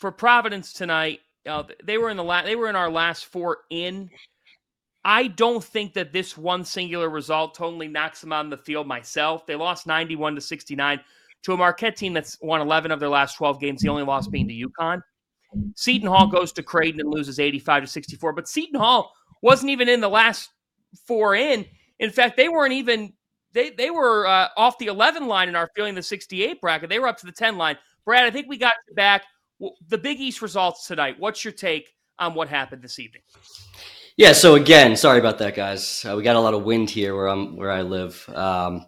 for Providence tonight, uh, they were in the la- they were in our last four in. I don't think that this one singular result totally knocks them out on the field. Myself, they lost ninety-one to sixty-nine to a Marquette team that's won eleven of their last twelve games. The only loss being to UConn. Seton Hall goes to Creighton and loses eighty-five to sixty-four. But Seton Hall wasn't even in the last four in. In fact, they weren't even they they were uh, off the eleven line in our Fielding the sixty-eight bracket. They were up to the ten line. Brad, I think we got you back the Big East results tonight. What's your take on what happened this evening? Yeah. So again, sorry about that, guys. Uh, we got a lot of wind here where I'm where I live. Um,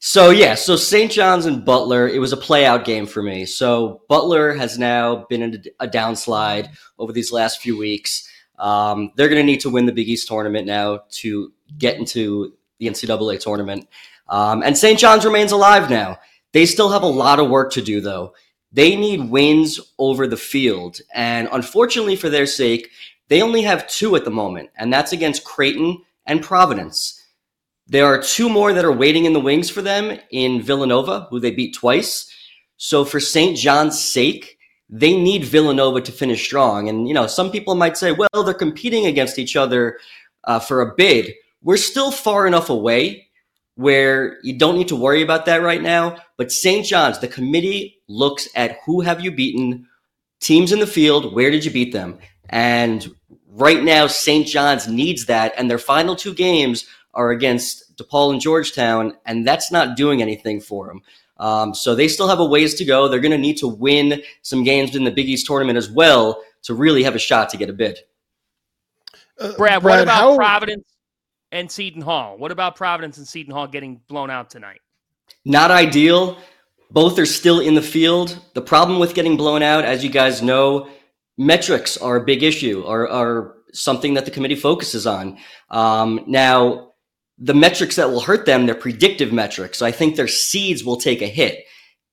so yeah, so St. John's and Butler, it was a play out game for me. So Butler has now been in a downslide over these last few weeks. Um, they're going to need to win the Big East tournament now to get into the NCAA tournament. Um, and St. John's remains alive now. They still have a lot of work to do, though. They need wins over the field. And unfortunately for their sake, they only have two at the moment, and that's against Creighton and Providence. There are two more that are waiting in the wings for them in Villanova, who they beat twice. So for St. John's sake, they need Villanova to finish strong. And, you know, some people might say, well, they're competing against each other uh, for a bid. We're still far enough away where you don't need to worry about that right now. But St. John's, the committee looks at who have you beaten, teams in the field, where did you beat them? And right now, St. John's needs that. And their final two games are against DePaul and Georgetown, and that's not doing anything for them. Um, so they still have a ways to go. They're going to need to win some games in the Big East tournament as well to really have a shot to get a bid. Uh, Brad, Brad, what about how... Providence and Seton Hall? What about Providence and Seton Hall getting blown out tonight? Not ideal. Both are still in the field. The problem with getting blown out, as you guys know, metrics are a big issue, are, are something that the committee focuses on. Um, now, the metrics that will hurt them, they're predictive metrics. So I think their seeds will take a hit,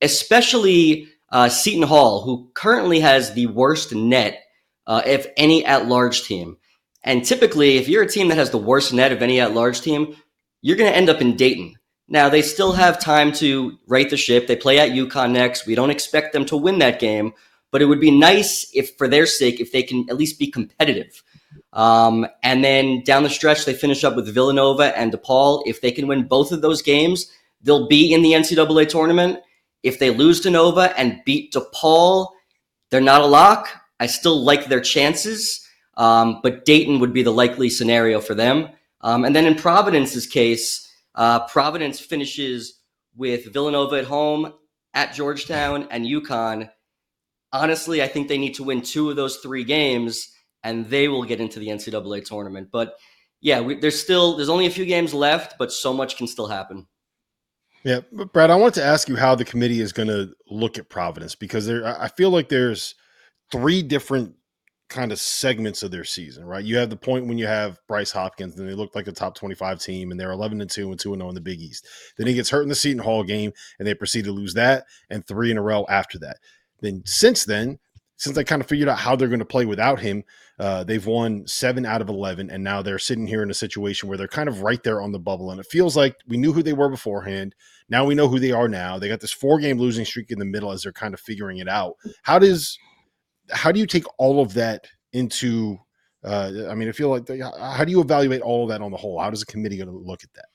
especially uh, Seton Hall, who currently has the worst net uh, if any at large team. And typically, if you're a team that has the worst net of any at large team, you're going to end up in Dayton. Now, they still have time to right the ship. They play at UConn next. We don't expect them to win that game, but it would be nice if, for their sake, if they can at least be competitive. Um, and then down the stretch, they finish up with Villanova and DePaul. If they can win both of those games, they'll be in the NCAA tournament. If they lose to Nova and beat DePaul, they're not a lock. I still like their chances, um, but Dayton would be the likely scenario for them. Um, and then in Providence's case, uh, Providence finishes with Villanova at home, at Georgetown, and UConn. Honestly, I think they need to win two of those three games and they will get into the NCAA tournament. But yeah, we, there's still there's only a few games left, but so much can still happen. Yeah, Brad, I want to ask you how the committee is going to look at Providence because there, I feel like there's three different kind of segments of their season, right? You have the point when you have Bryce Hopkins, and they look like a top 25 team, and they're 11 and 2 and 2 and 0 in the Big East. Then he gets hurt in the Seton Hall game, and they proceed to lose that and three in a row after that. Then since then, since I kind of figured out how they're going to play without him, uh, they've won seven out of 11, and now they're sitting here in a situation where they're kind of right there on the bubble. And it feels like we knew who they were beforehand. Now we know who they are now. They got this four game losing streak in the middle as they're kind of figuring it out. How does, how do you take all of that into, uh, I mean, I feel like, they, how do you evaluate all of that on the whole? How does a committee going to look at that?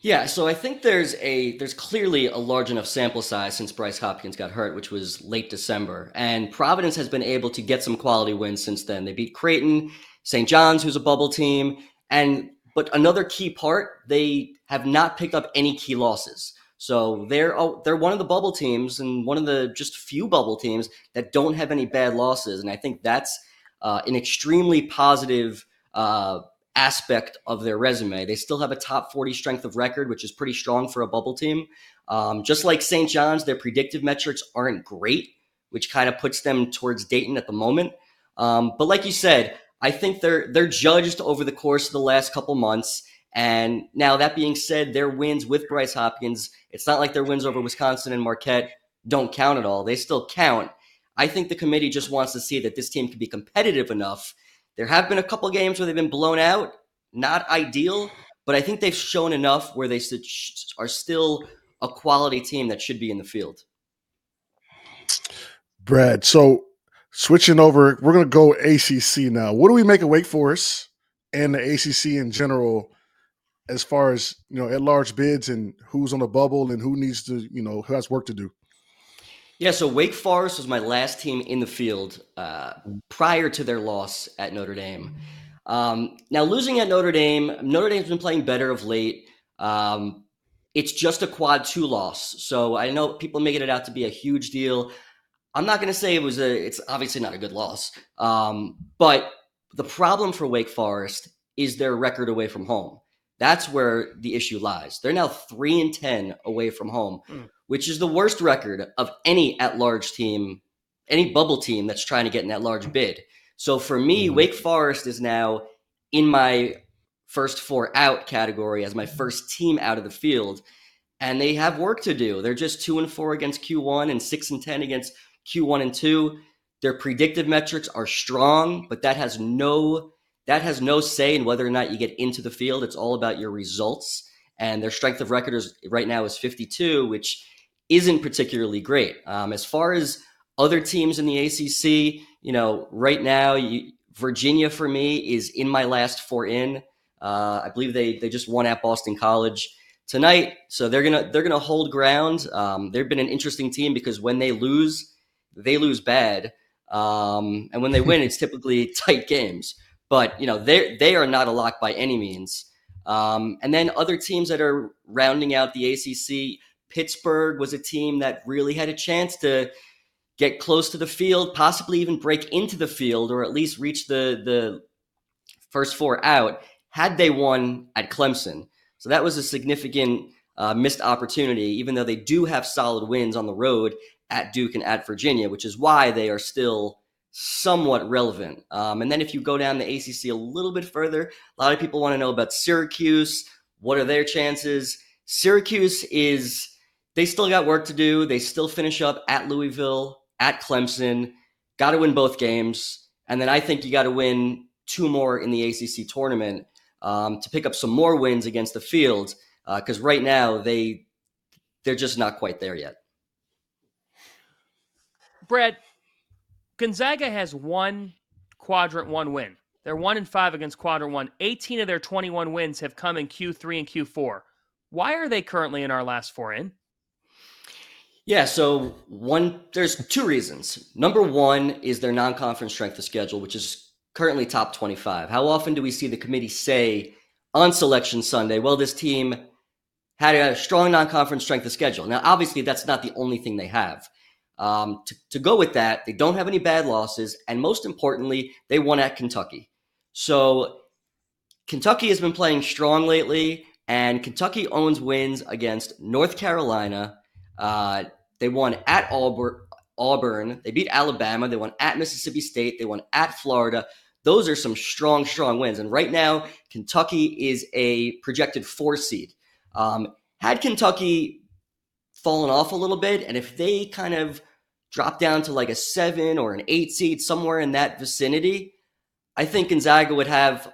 Yeah, so I think there's a there's clearly a large enough sample size since Bryce Hopkins got hurt, which was late December, and Providence has been able to get some quality wins since then. They beat Creighton, St. John's, who's a bubble team, and but another key part, they have not picked up any key losses. So they're they're one of the bubble teams and one of the just few bubble teams that don't have any bad losses, and I think that's uh, an extremely positive uh, aspect of their resume. They still have a top 40 strength of record, which is pretty strong for a bubble team. Um, just like St. John's, their predictive metrics aren't great, which kind of puts them towards Dayton at the moment. Um, but like you said, I think they're they're judged over the course of the last couple months. And now that being said, their wins with Bryce Hopkins, it's not like their wins over Wisconsin and Marquette don't count at all. They still count. I think the committee just wants to see that this team can be competitive enough there have been a couple games where they've been blown out, not ideal, but I think they've shown enough where they are still a quality team that should be in the field. Brad, so switching over, we're going to go ACC now. What do we make of Wake Forest and the ACC in general, as far as you know, at large bids and who's on the bubble and who needs to, you know, who has work to do? Yeah, so Wake Forest was my last team in the field uh, prior to their loss at Notre Dame. Um, now, losing at Notre Dame, Notre Dame's been playing better of late. Um, it's just a quad two loss, so I know people making it out to be a huge deal. I'm not going to say it was a. It's obviously not a good loss, um, but the problem for Wake Forest is their record away from home. That's where the issue lies. They're now three and ten away from home. Mm which is the worst record of any at large team, any bubble team that's trying to get in that large bid. So for me, mm-hmm. Wake Forest is now in my first four out category as my first team out of the field. And they have work to do. They're just two and four against Q1 and six and 10 against Q1 and two. Their predictive metrics are strong, but that has no that has no say in whether or not you get into the field. It's all about your results. And their strength of record is right now is 52, which isn't particularly great. Um, as far as other teams in the ACC, you know, right now, you, Virginia for me is in my last four in. Uh, I believe they they just won at Boston College tonight, so they're gonna they're gonna hold ground. Um, they've been an interesting team because when they lose, they lose bad, um, and when they win, it's typically tight games. But you know they they are not a lock by any means. Um, and then other teams that are rounding out the ACC, Pittsburgh was a team that really had a chance to get close to the field, possibly even break into the field, or at least reach the the first four out had they won at Clemson. So that was a significant uh, missed opportunity, even though they do have solid wins on the road at Duke and at Virginia, which is why they are still somewhat relevant. Um, and then if you go down the ACC a little bit further, a lot of people want to know about Syracuse. What are their chances? Syracuse is, they still got work to do. They still finish up at Louisville, at Clemson. Got to win both games. And then I think you got to win two more in the ACC tournament um, to pick up some more wins against the field. Because uh, right now they they're just not quite there yet. Brad, Gonzaga has one quadrant one win. They're one and five against quadrant one. 18 of their 21 wins have come in Q3 and Q4. Why are they currently in our last four in? Yeah, so one there's two reasons. Number one is their non-conference strength of schedule, which is currently top 25. How often do we see the committee say on selection Sunday, well, this team had a strong non-conference strength of schedule. Now, obviously, that's not the only thing they have. Um, to, to go with that, they don't have any bad losses, and most importantly, they won at Kentucky. So Kentucky has been playing strong lately, and Kentucky owns wins against North Carolina. Uh, they won at Auburn. Auburn. They beat Alabama. They won at Mississippi State. They won at Florida. Those are some strong, strong wins. And right now, Kentucky is a projected four seed. Um, had Kentucky fallen off a little bit, and if they kind of drop down to like a seven or an eight seed, somewhere in that vicinity, I think Gonzaga would have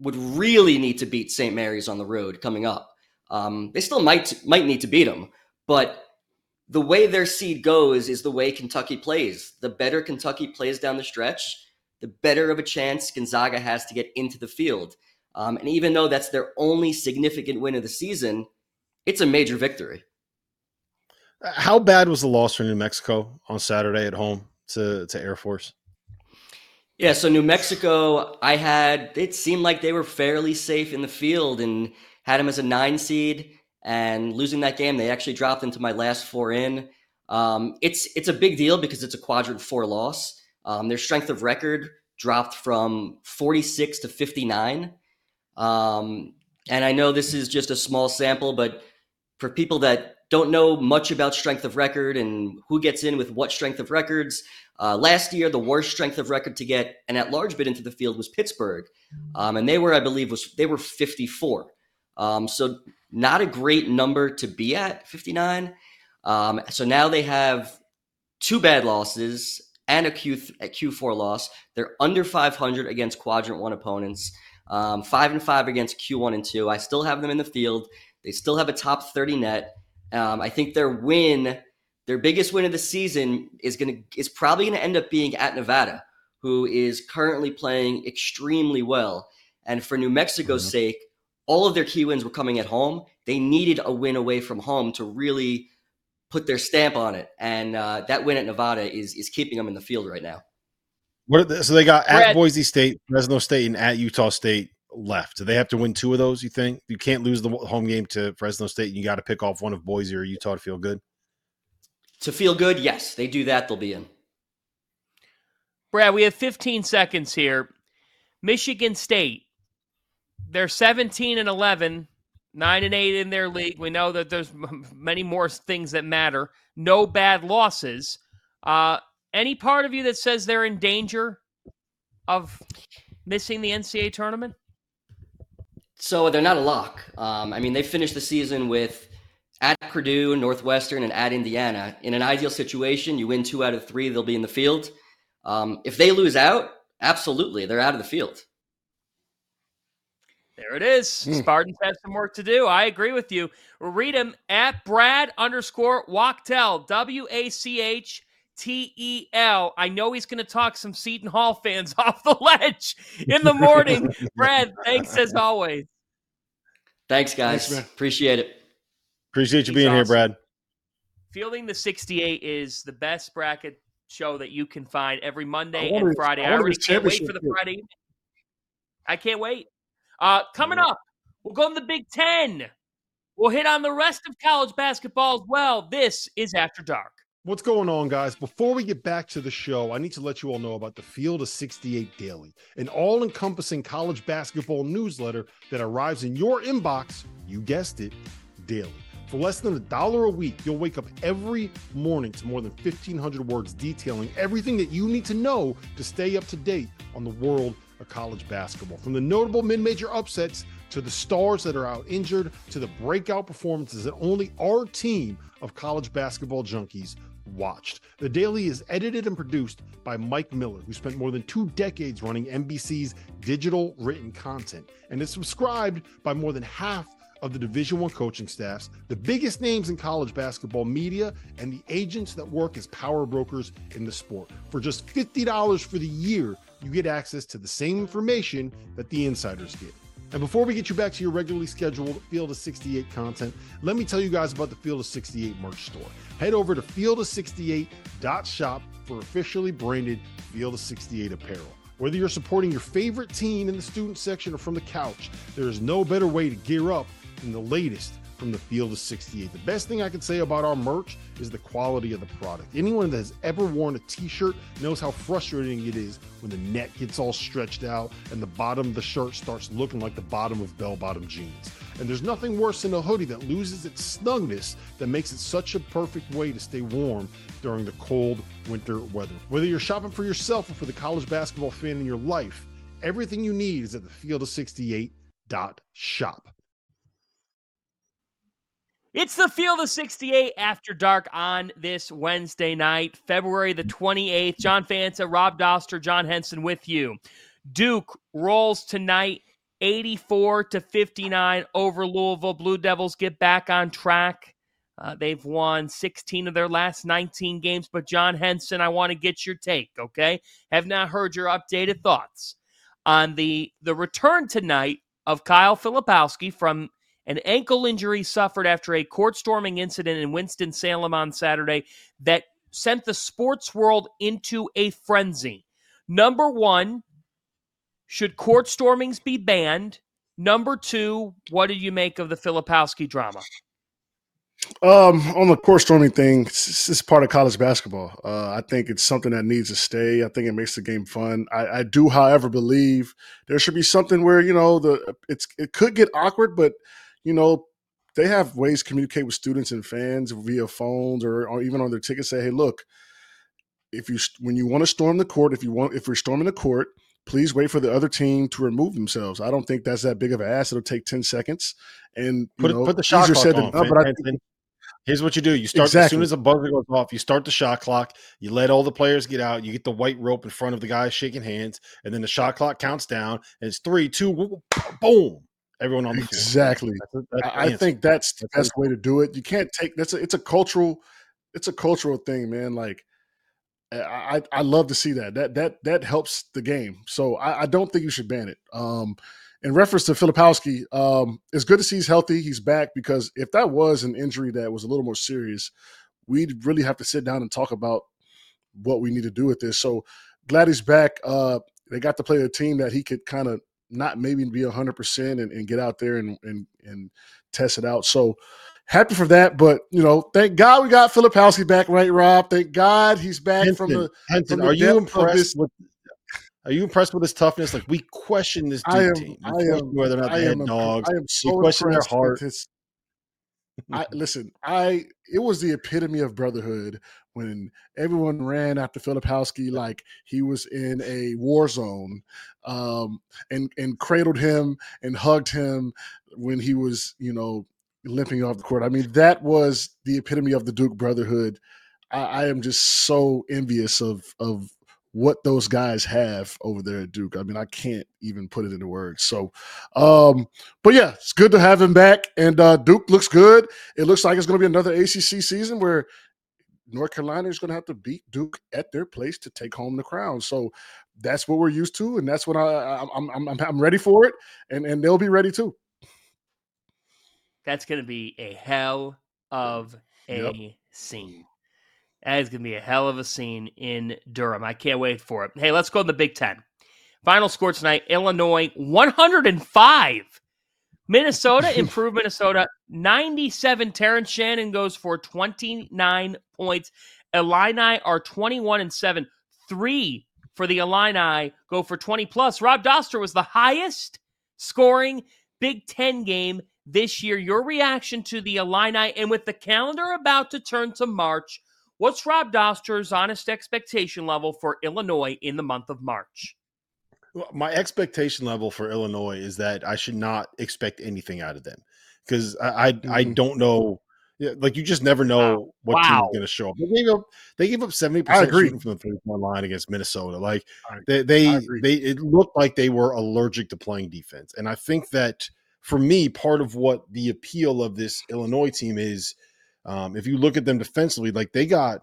would really need to beat St. Mary's on the road coming up. Um, they still might might need to beat them, but the way their seed goes is the way Kentucky plays. The better Kentucky plays down the stretch, the better of a chance Gonzaga has to get into the field. Um, and even though that's their only significant win of the season, it's a major victory. How bad was the loss for New Mexico on Saturday at home to, to Air Force? Yeah, so New Mexico, I had it seemed like they were fairly safe in the field and had them as a nine seed. And losing that game, they actually dropped into my last four in. Um, it's it's a big deal because it's a quadrant four loss. Um, their strength of record dropped from 46 to 59. Um, and I know this is just a small sample, but for people that don't know much about strength of record and who gets in with what strength of records. Uh, last year, the worst strength of record to get an at-large bid into the field was Pittsburgh, um, and they were, I believe, was they were 54. Um, so not a great number to be at 59. Um, so now they have two bad losses and a Q a Q4 loss. They're under 500 against quadrant one opponents. Um, five and five against Q1 and two. I still have them in the field. They still have a top 30 net. Um, I think their win, their biggest win of the season, is gonna is probably gonna end up being at Nevada, who is currently playing extremely well. And for New Mexico's mm-hmm. sake, all of their key wins were coming at home. They needed a win away from home to really put their stamp on it, and uh, that win at Nevada is is keeping them in the field right now. What the, so they got at Boise State, Fresno State, and at Utah State left. Do they have to win two of those? You think you can't lose the home game to Fresno State? And you got to pick off one of Boise or Utah to feel good. To feel good, yes, they do that. They'll be in. Brad, we have 15 seconds here. Michigan State, they're 17 and 11, nine and eight in their league. We know that there's many more things that matter. No bad losses. Uh, any part of you that says they're in danger of missing the NCAA tournament? So they're not a lock. Um, I mean, they finished the season with at Purdue, Northwestern, and at Indiana. In an ideal situation, you win two out of three, they'll be in the field. Um, if they lose out, absolutely, they're out of the field. There it is. Mm. Spartans have some work to do. I agree with you. Read him at Brad underscore Wachtel, W A C H T E L. I know he's going to talk some Seton Hall fans off the ledge in the morning. Brad, thanks as always. Thanks, guys. Thanks, Appreciate it. Appreciate you He's being awesome. here, Brad. Fielding the 68 is the best bracket show that you can find every Monday and Friday. I, I already can't wait for the Friday. I can't wait. Uh, coming up, we'll go in the Big Ten. We'll hit on the rest of college basketball as well. This is After Dark. What's going on, guys? Before we get back to the show, I need to let you all know about the Field of 68 Daily, an all encompassing college basketball newsletter that arrives in your inbox, you guessed it, daily. For less than a dollar a week, you'll wake up every morning to more than 1,500 words detailing everything that you need to know to stay up to date on the world of college basketball. From the notable mid major upsets to the stars that are out injured to the breakout performances that only our team of college basketball junkies watched. The Daily is edited and produced by Mike Miller, who spent more than two decades running NBC's digital written content, and is subscribed by more than half of the Division One coaching staffs, the biggest names in college basketball media, and the agents that work as power brokers in the sport. For just $50 for the year, you get access to the same information that the insiders get. And before we get you back to your regularly scheduled Field of 68 content, let me tell you guys about the Field of 68 merch store. Head over to field68.shop for officially branded Field of 68 apparel. Whether you're supporting your favorite team in the student section or from the couch, there is no better way to gear up than the latest from the field of 68. The best thing I can say about our merch is the quality of the product. Anyone that has ever worn a t-shirt knows how frustrating it is when the neck gets all stretched out and the bottom of the shirt starts looking like the bottom of bell-bottom jeans. And there's nothing worse than a hoodie that loses its snugness that makes it such a perfect way to stay warm during the cold winter weather. Whether you're shopping for yourself or for the college basketball fan in your life, everything you need is at the field of 68.shop. It's the Field of 68 after dark on this Wednesday night, February the 28th. John Fanta, Rob Dauster, John Henson with you. Duke rolls tonight 84 to 59 over Louisville. Blue Devils get back on track. Uh, they've won 16 of their last 19 games. But, John Henson, I want to get your take, okay? Have not heard your updated thoughts on the, the return tonight of Kyle Filipowski from an ankle injury suffered after a court storming incident in Winston-Salem on Saturday that sent the sports world into a frenzy. Number one, should court stormings be banned? Number two, what do you make of the Filipowski drama? Um, on the court storming thing, it's, it's part of college basketball. Uh, I think it's something that needs to stay. I think it makes the game fun. I, I do, however, believe there should be something where you know the it's it could get awkward, but you know, they have ways to communicate with students and fans via phones or, or even on their tickets. Say, hey, look, if you when you want to storm the court, if you want if you're storming the court, please wait for the other team to remove themselves. I don't think that's that big of an ass. It'll take ten seconds. And put, know, put the shot clock said on. But I think, Here's what you do: you start exactly. as soon as the buzzer goes off. You start the shot clock. You let all the players get out. You get the white rope in front of the guys shaking hands, and then the shot clock counts down. And it's three, two, boom everyone on the. Exactly. That's, that's I, I think that's the best way to do it. You can't take that's a, it's a cultural it's a cultural thing, man. Like I, I love to see that. That that that helps the game. So I, I don't think you should ban it. Um, in reference to Filipowski, um, it's good to see he's healthy. He's back because if that was an injury that was a little more serious, we'd really have to sit down and talk about what we need to do with this. So glad he's back. Uh, they got to play a team that he could kind of not maybe be 100% and, and get out there and, and, and test it out. So happy for that. But, you know, thank God we got Philip Filipowski back, right, Rob? Thank God he's back Henson, from the. Henson, from the are you impressed with. Are you impressed with his toughness? Like we question this I am, team. I am, whether or not they had dogs. I am so we question their heart. His, I listen. I it was the epitome of brotherhood when everyone ran after Filipowski like he was in a war zone, um, and and cradled him and hugged him when he was you know limping off the court. I mean that was the epitome of the Duke brotherhood. I, I am just so envious of of what those guys have over there at Duke. I mean, I can't even put it into words. So, um, but yeah, it's good to have him back. And uh, Duke looks good. It looks like it's going to be another ACC season where North Carolina is going to have to beat Duke at their place to take home the crown. So that's what we're used to, and that's what I, I'm I'm I'm, ready for it, and and they'll be ready too. That's going to be a hell of a yep. scene. That is going to be a hell of a scene in Durham. I can't wait for it. Hey, let's go to the Big Ten. Final score tonight Illinois 105 Minnesota improved Minnesota 97. Terrence Shannon goes for 29 points. Illini are 21 and 7. Three for the Illini go for 20 plus. Rob Dauster was the highest scoring Big Ten game this year. Your reaction to the Illini and with the calendar about to turn to March, what's Rob Dauster's honest expectation level for Illinois in the month of March? Well, my expectation level for Illinois is that I should not expect anything out of them because I I, mm-hmm. I, don't know. Like you just never know wow. what wow. team's going to show up. They gave up they gave up seventy percent shooting from the three point line against Minnesota. Like they they, they it looked like they were allergic to playing defense, and I think that for me, part of what the appeal of this Illinois team is, um, if you look at them defensively, like they got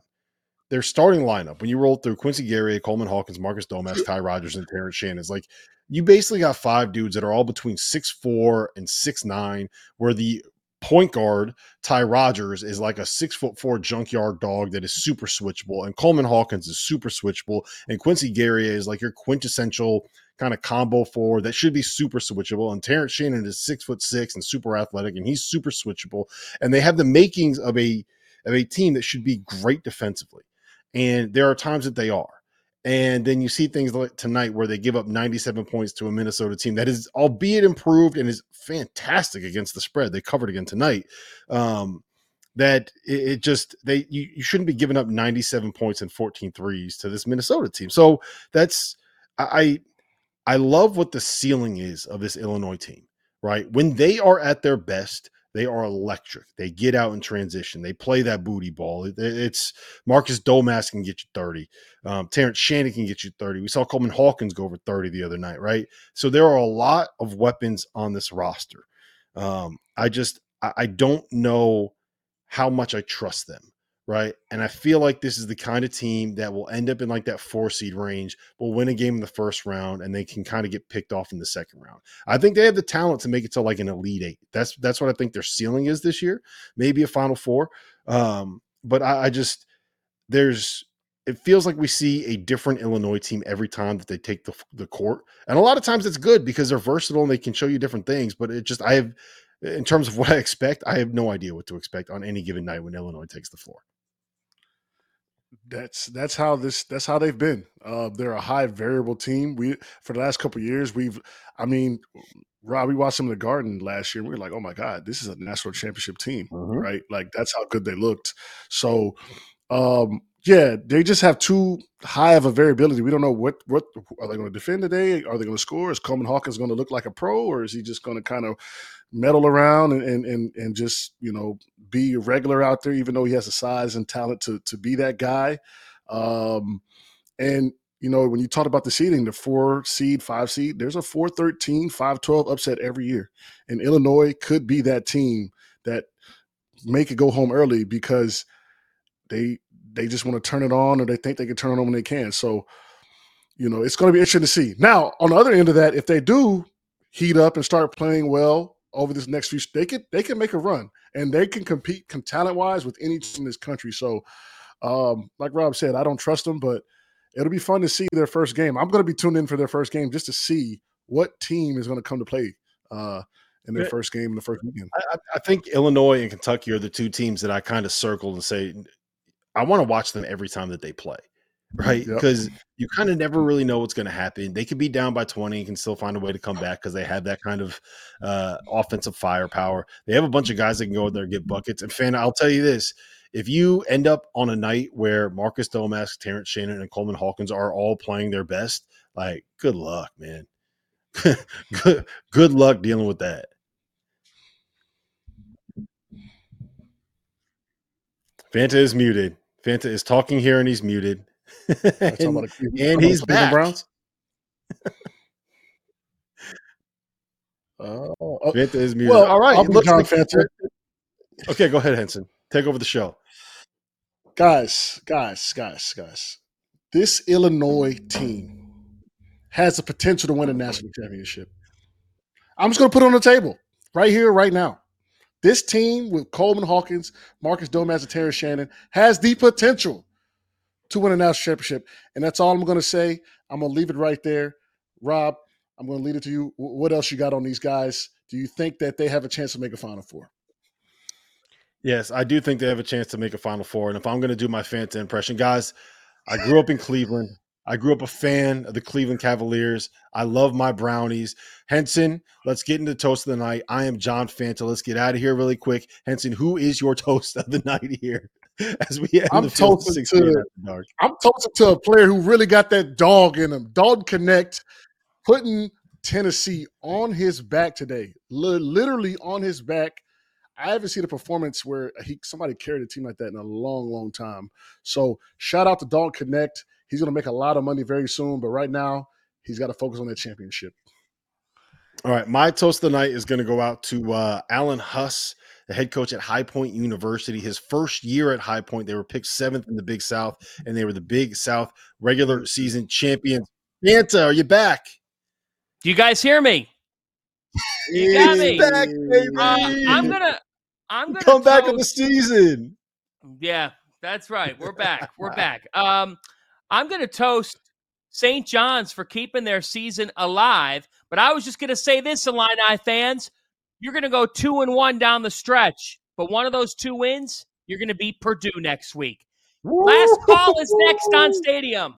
their starting lineup when you roll through Quincy Guerrier, Coleman Hawkins, Marcus Domask, Ty Rodgers, and Terrence Shannon. It's like you basically got five dudes that are all between six four and six nine, where the point guard Ty Rodgers is like a six foot four junkyard dog that is super switchable, and Coleman Hawkins is super switchable, and Quincy Guerrier is like your quintessential kind of combo forward that should be super switchable. And Terrence Shannon is six foot six and super athletic, and he's super switchable. And they have the makings of a of a team that should be great defensively. And there are times that they are. And then you see things like tonight where they give up 97 points to a Minnesota team that is, albeit improved and is fantastic against the spread. They covered again tonight. Um, that it, it, just they you, you shouldn't be giving up 97 points and 14 threes to this Minnesota team. So that's I I love what the ceiling is of this Illinois team, right? When they are at their best, they are electric. They get out in transition. They play that booty ball. It, it's Marcus Domask can get you 30. Um, Terrence Shannon can get you 30. We saw Coleman Hawkins go over 30 the other night, right? So there are a lot of weapons on this roster. Um, I just, I, I don't know how much I trust them right? And I feel like this is the kind of team that will end up in like that four seed range, will win a game in the first round, and they can kind of get picked off in the second round. I think they have the talent to make it to like an elite eight. That's that's what I think their ceiling is this year, maybe a final four. Um, but I, I just there's it feels like we see a different Illinois team every time that they take the, the court. And a lot of times it's good because they're versatile and they can show you different things. But it just, I have, in terms of what I expect, I have no idea what to expect on any given night when Illinois takes the floor that's that's how this that's how they've been. Uh, they're a high variable team. We for the last couple years we've I mean Rob, we watched them in the Garden last year. we were like, oh my god, this is a national championship team, mm-hmm. right? Like that's how good they looked. So, um, yeah, they just have too high of a variability. We don't know what what are they going to defend today? Are they going to score? Is Coleman Hawkins going to look like a pro, or is he just going to kind of meddle around and, and and and just you know be a regular out there, even though he has the size and talent to to be that guy. Um, and you know, when you talk about the seeding, the four seed, five seed, there's a 413, 512 upset every year. And Illinois could be that team that make it go home early because they they just want to turn it on or they think they can turn it on when they can. So, you know, it's going to be interesting to see. Now, on the other end of that, if they do heat up and start playing well over this next few, they could they can make a run and they can compete talent wise with any team in this country. So, um, like Rob said, I don't trust them, but it'll be fun to see their first game. I'm going to be tuned in for their first game just to see what team is going to come to play uh, in their first game in the first weekend. I, I, think Illinois and Kentucky are the two teams that I kind of circled and say I want to watch them every time that they play right? Because yep. you kind of never really know what's going to happen. They could be down by 20 and can still find a way to come back because they have that kind of uh, offensive firepower. They have a bunch of guys that can go in there and get buckets. And fan, I'll tell you this. If you end up on a night where Marcus Domask, Terrence Shannon, and Coleman Hawkins are all playing their best, like good luck, man. good, good luck dealing with that. Fanta is muted. Fanta is talking here and he's muted and, and he's back. Browns. Oh, oh, Fanta is muted. Well, all right. John like, Okay, go ahead, Henson. Take over the show. Guys, guys, guys, guys. This Illinois team has the potential to win a national championship. I'm just going to put it on the table right here, right now. This team with Coleman Hawkins, Marcus Domask, and Terry Shannon has the potential to win a national championship. And that's all I'm going to say. I'm going to leave it right there. Rob, I'm going to leave it to you. What else you got on these guys Do you think that they have a chance to make a Final Four? Yes, I do think they have a chance to make a Final Four. And if I'm going to do my Fanta impression, guys, I grew up in Cleveland. I grew up a fan of the Cleveland Cavaliers. I love my brownies. Henson, let's get into toast of the night. I am John Fanta. Let's get out of here really quick. Henson, who is your toast of the night here? As we end I'm the toasting 16 to- dark. I'm toasting to a player who really got that dog in him. Dog Knecht putting Tennessee on his back today, Li- literally on his back. I haven't seen a performance where he somebody carried a team like that in a long, long time. So shout out to Dog Knecht. He's going to make a lot of money very soon, but right now he's got to focus on that championship. All right, my toast of the night is going to go out to uh, Alan Huss, the head coach at High Point University. His first year at High Point, they were picked seventh in the Big South, and they were the Big South regular season champions. Fanta, are you back? Do you guys hear me? You got me. Back, baby. Uh, I'm gonna. I'm gonna come back in the season. Yeah, that's right. We're back. We're back. Um, I'm going to toast St. John's for keeping their season alive. But I was just going to say this, Illini fans: you're going to go two and one down the stretch, but one of those two wins, you're going to beat Purdue next week. Last call is next on Stadium.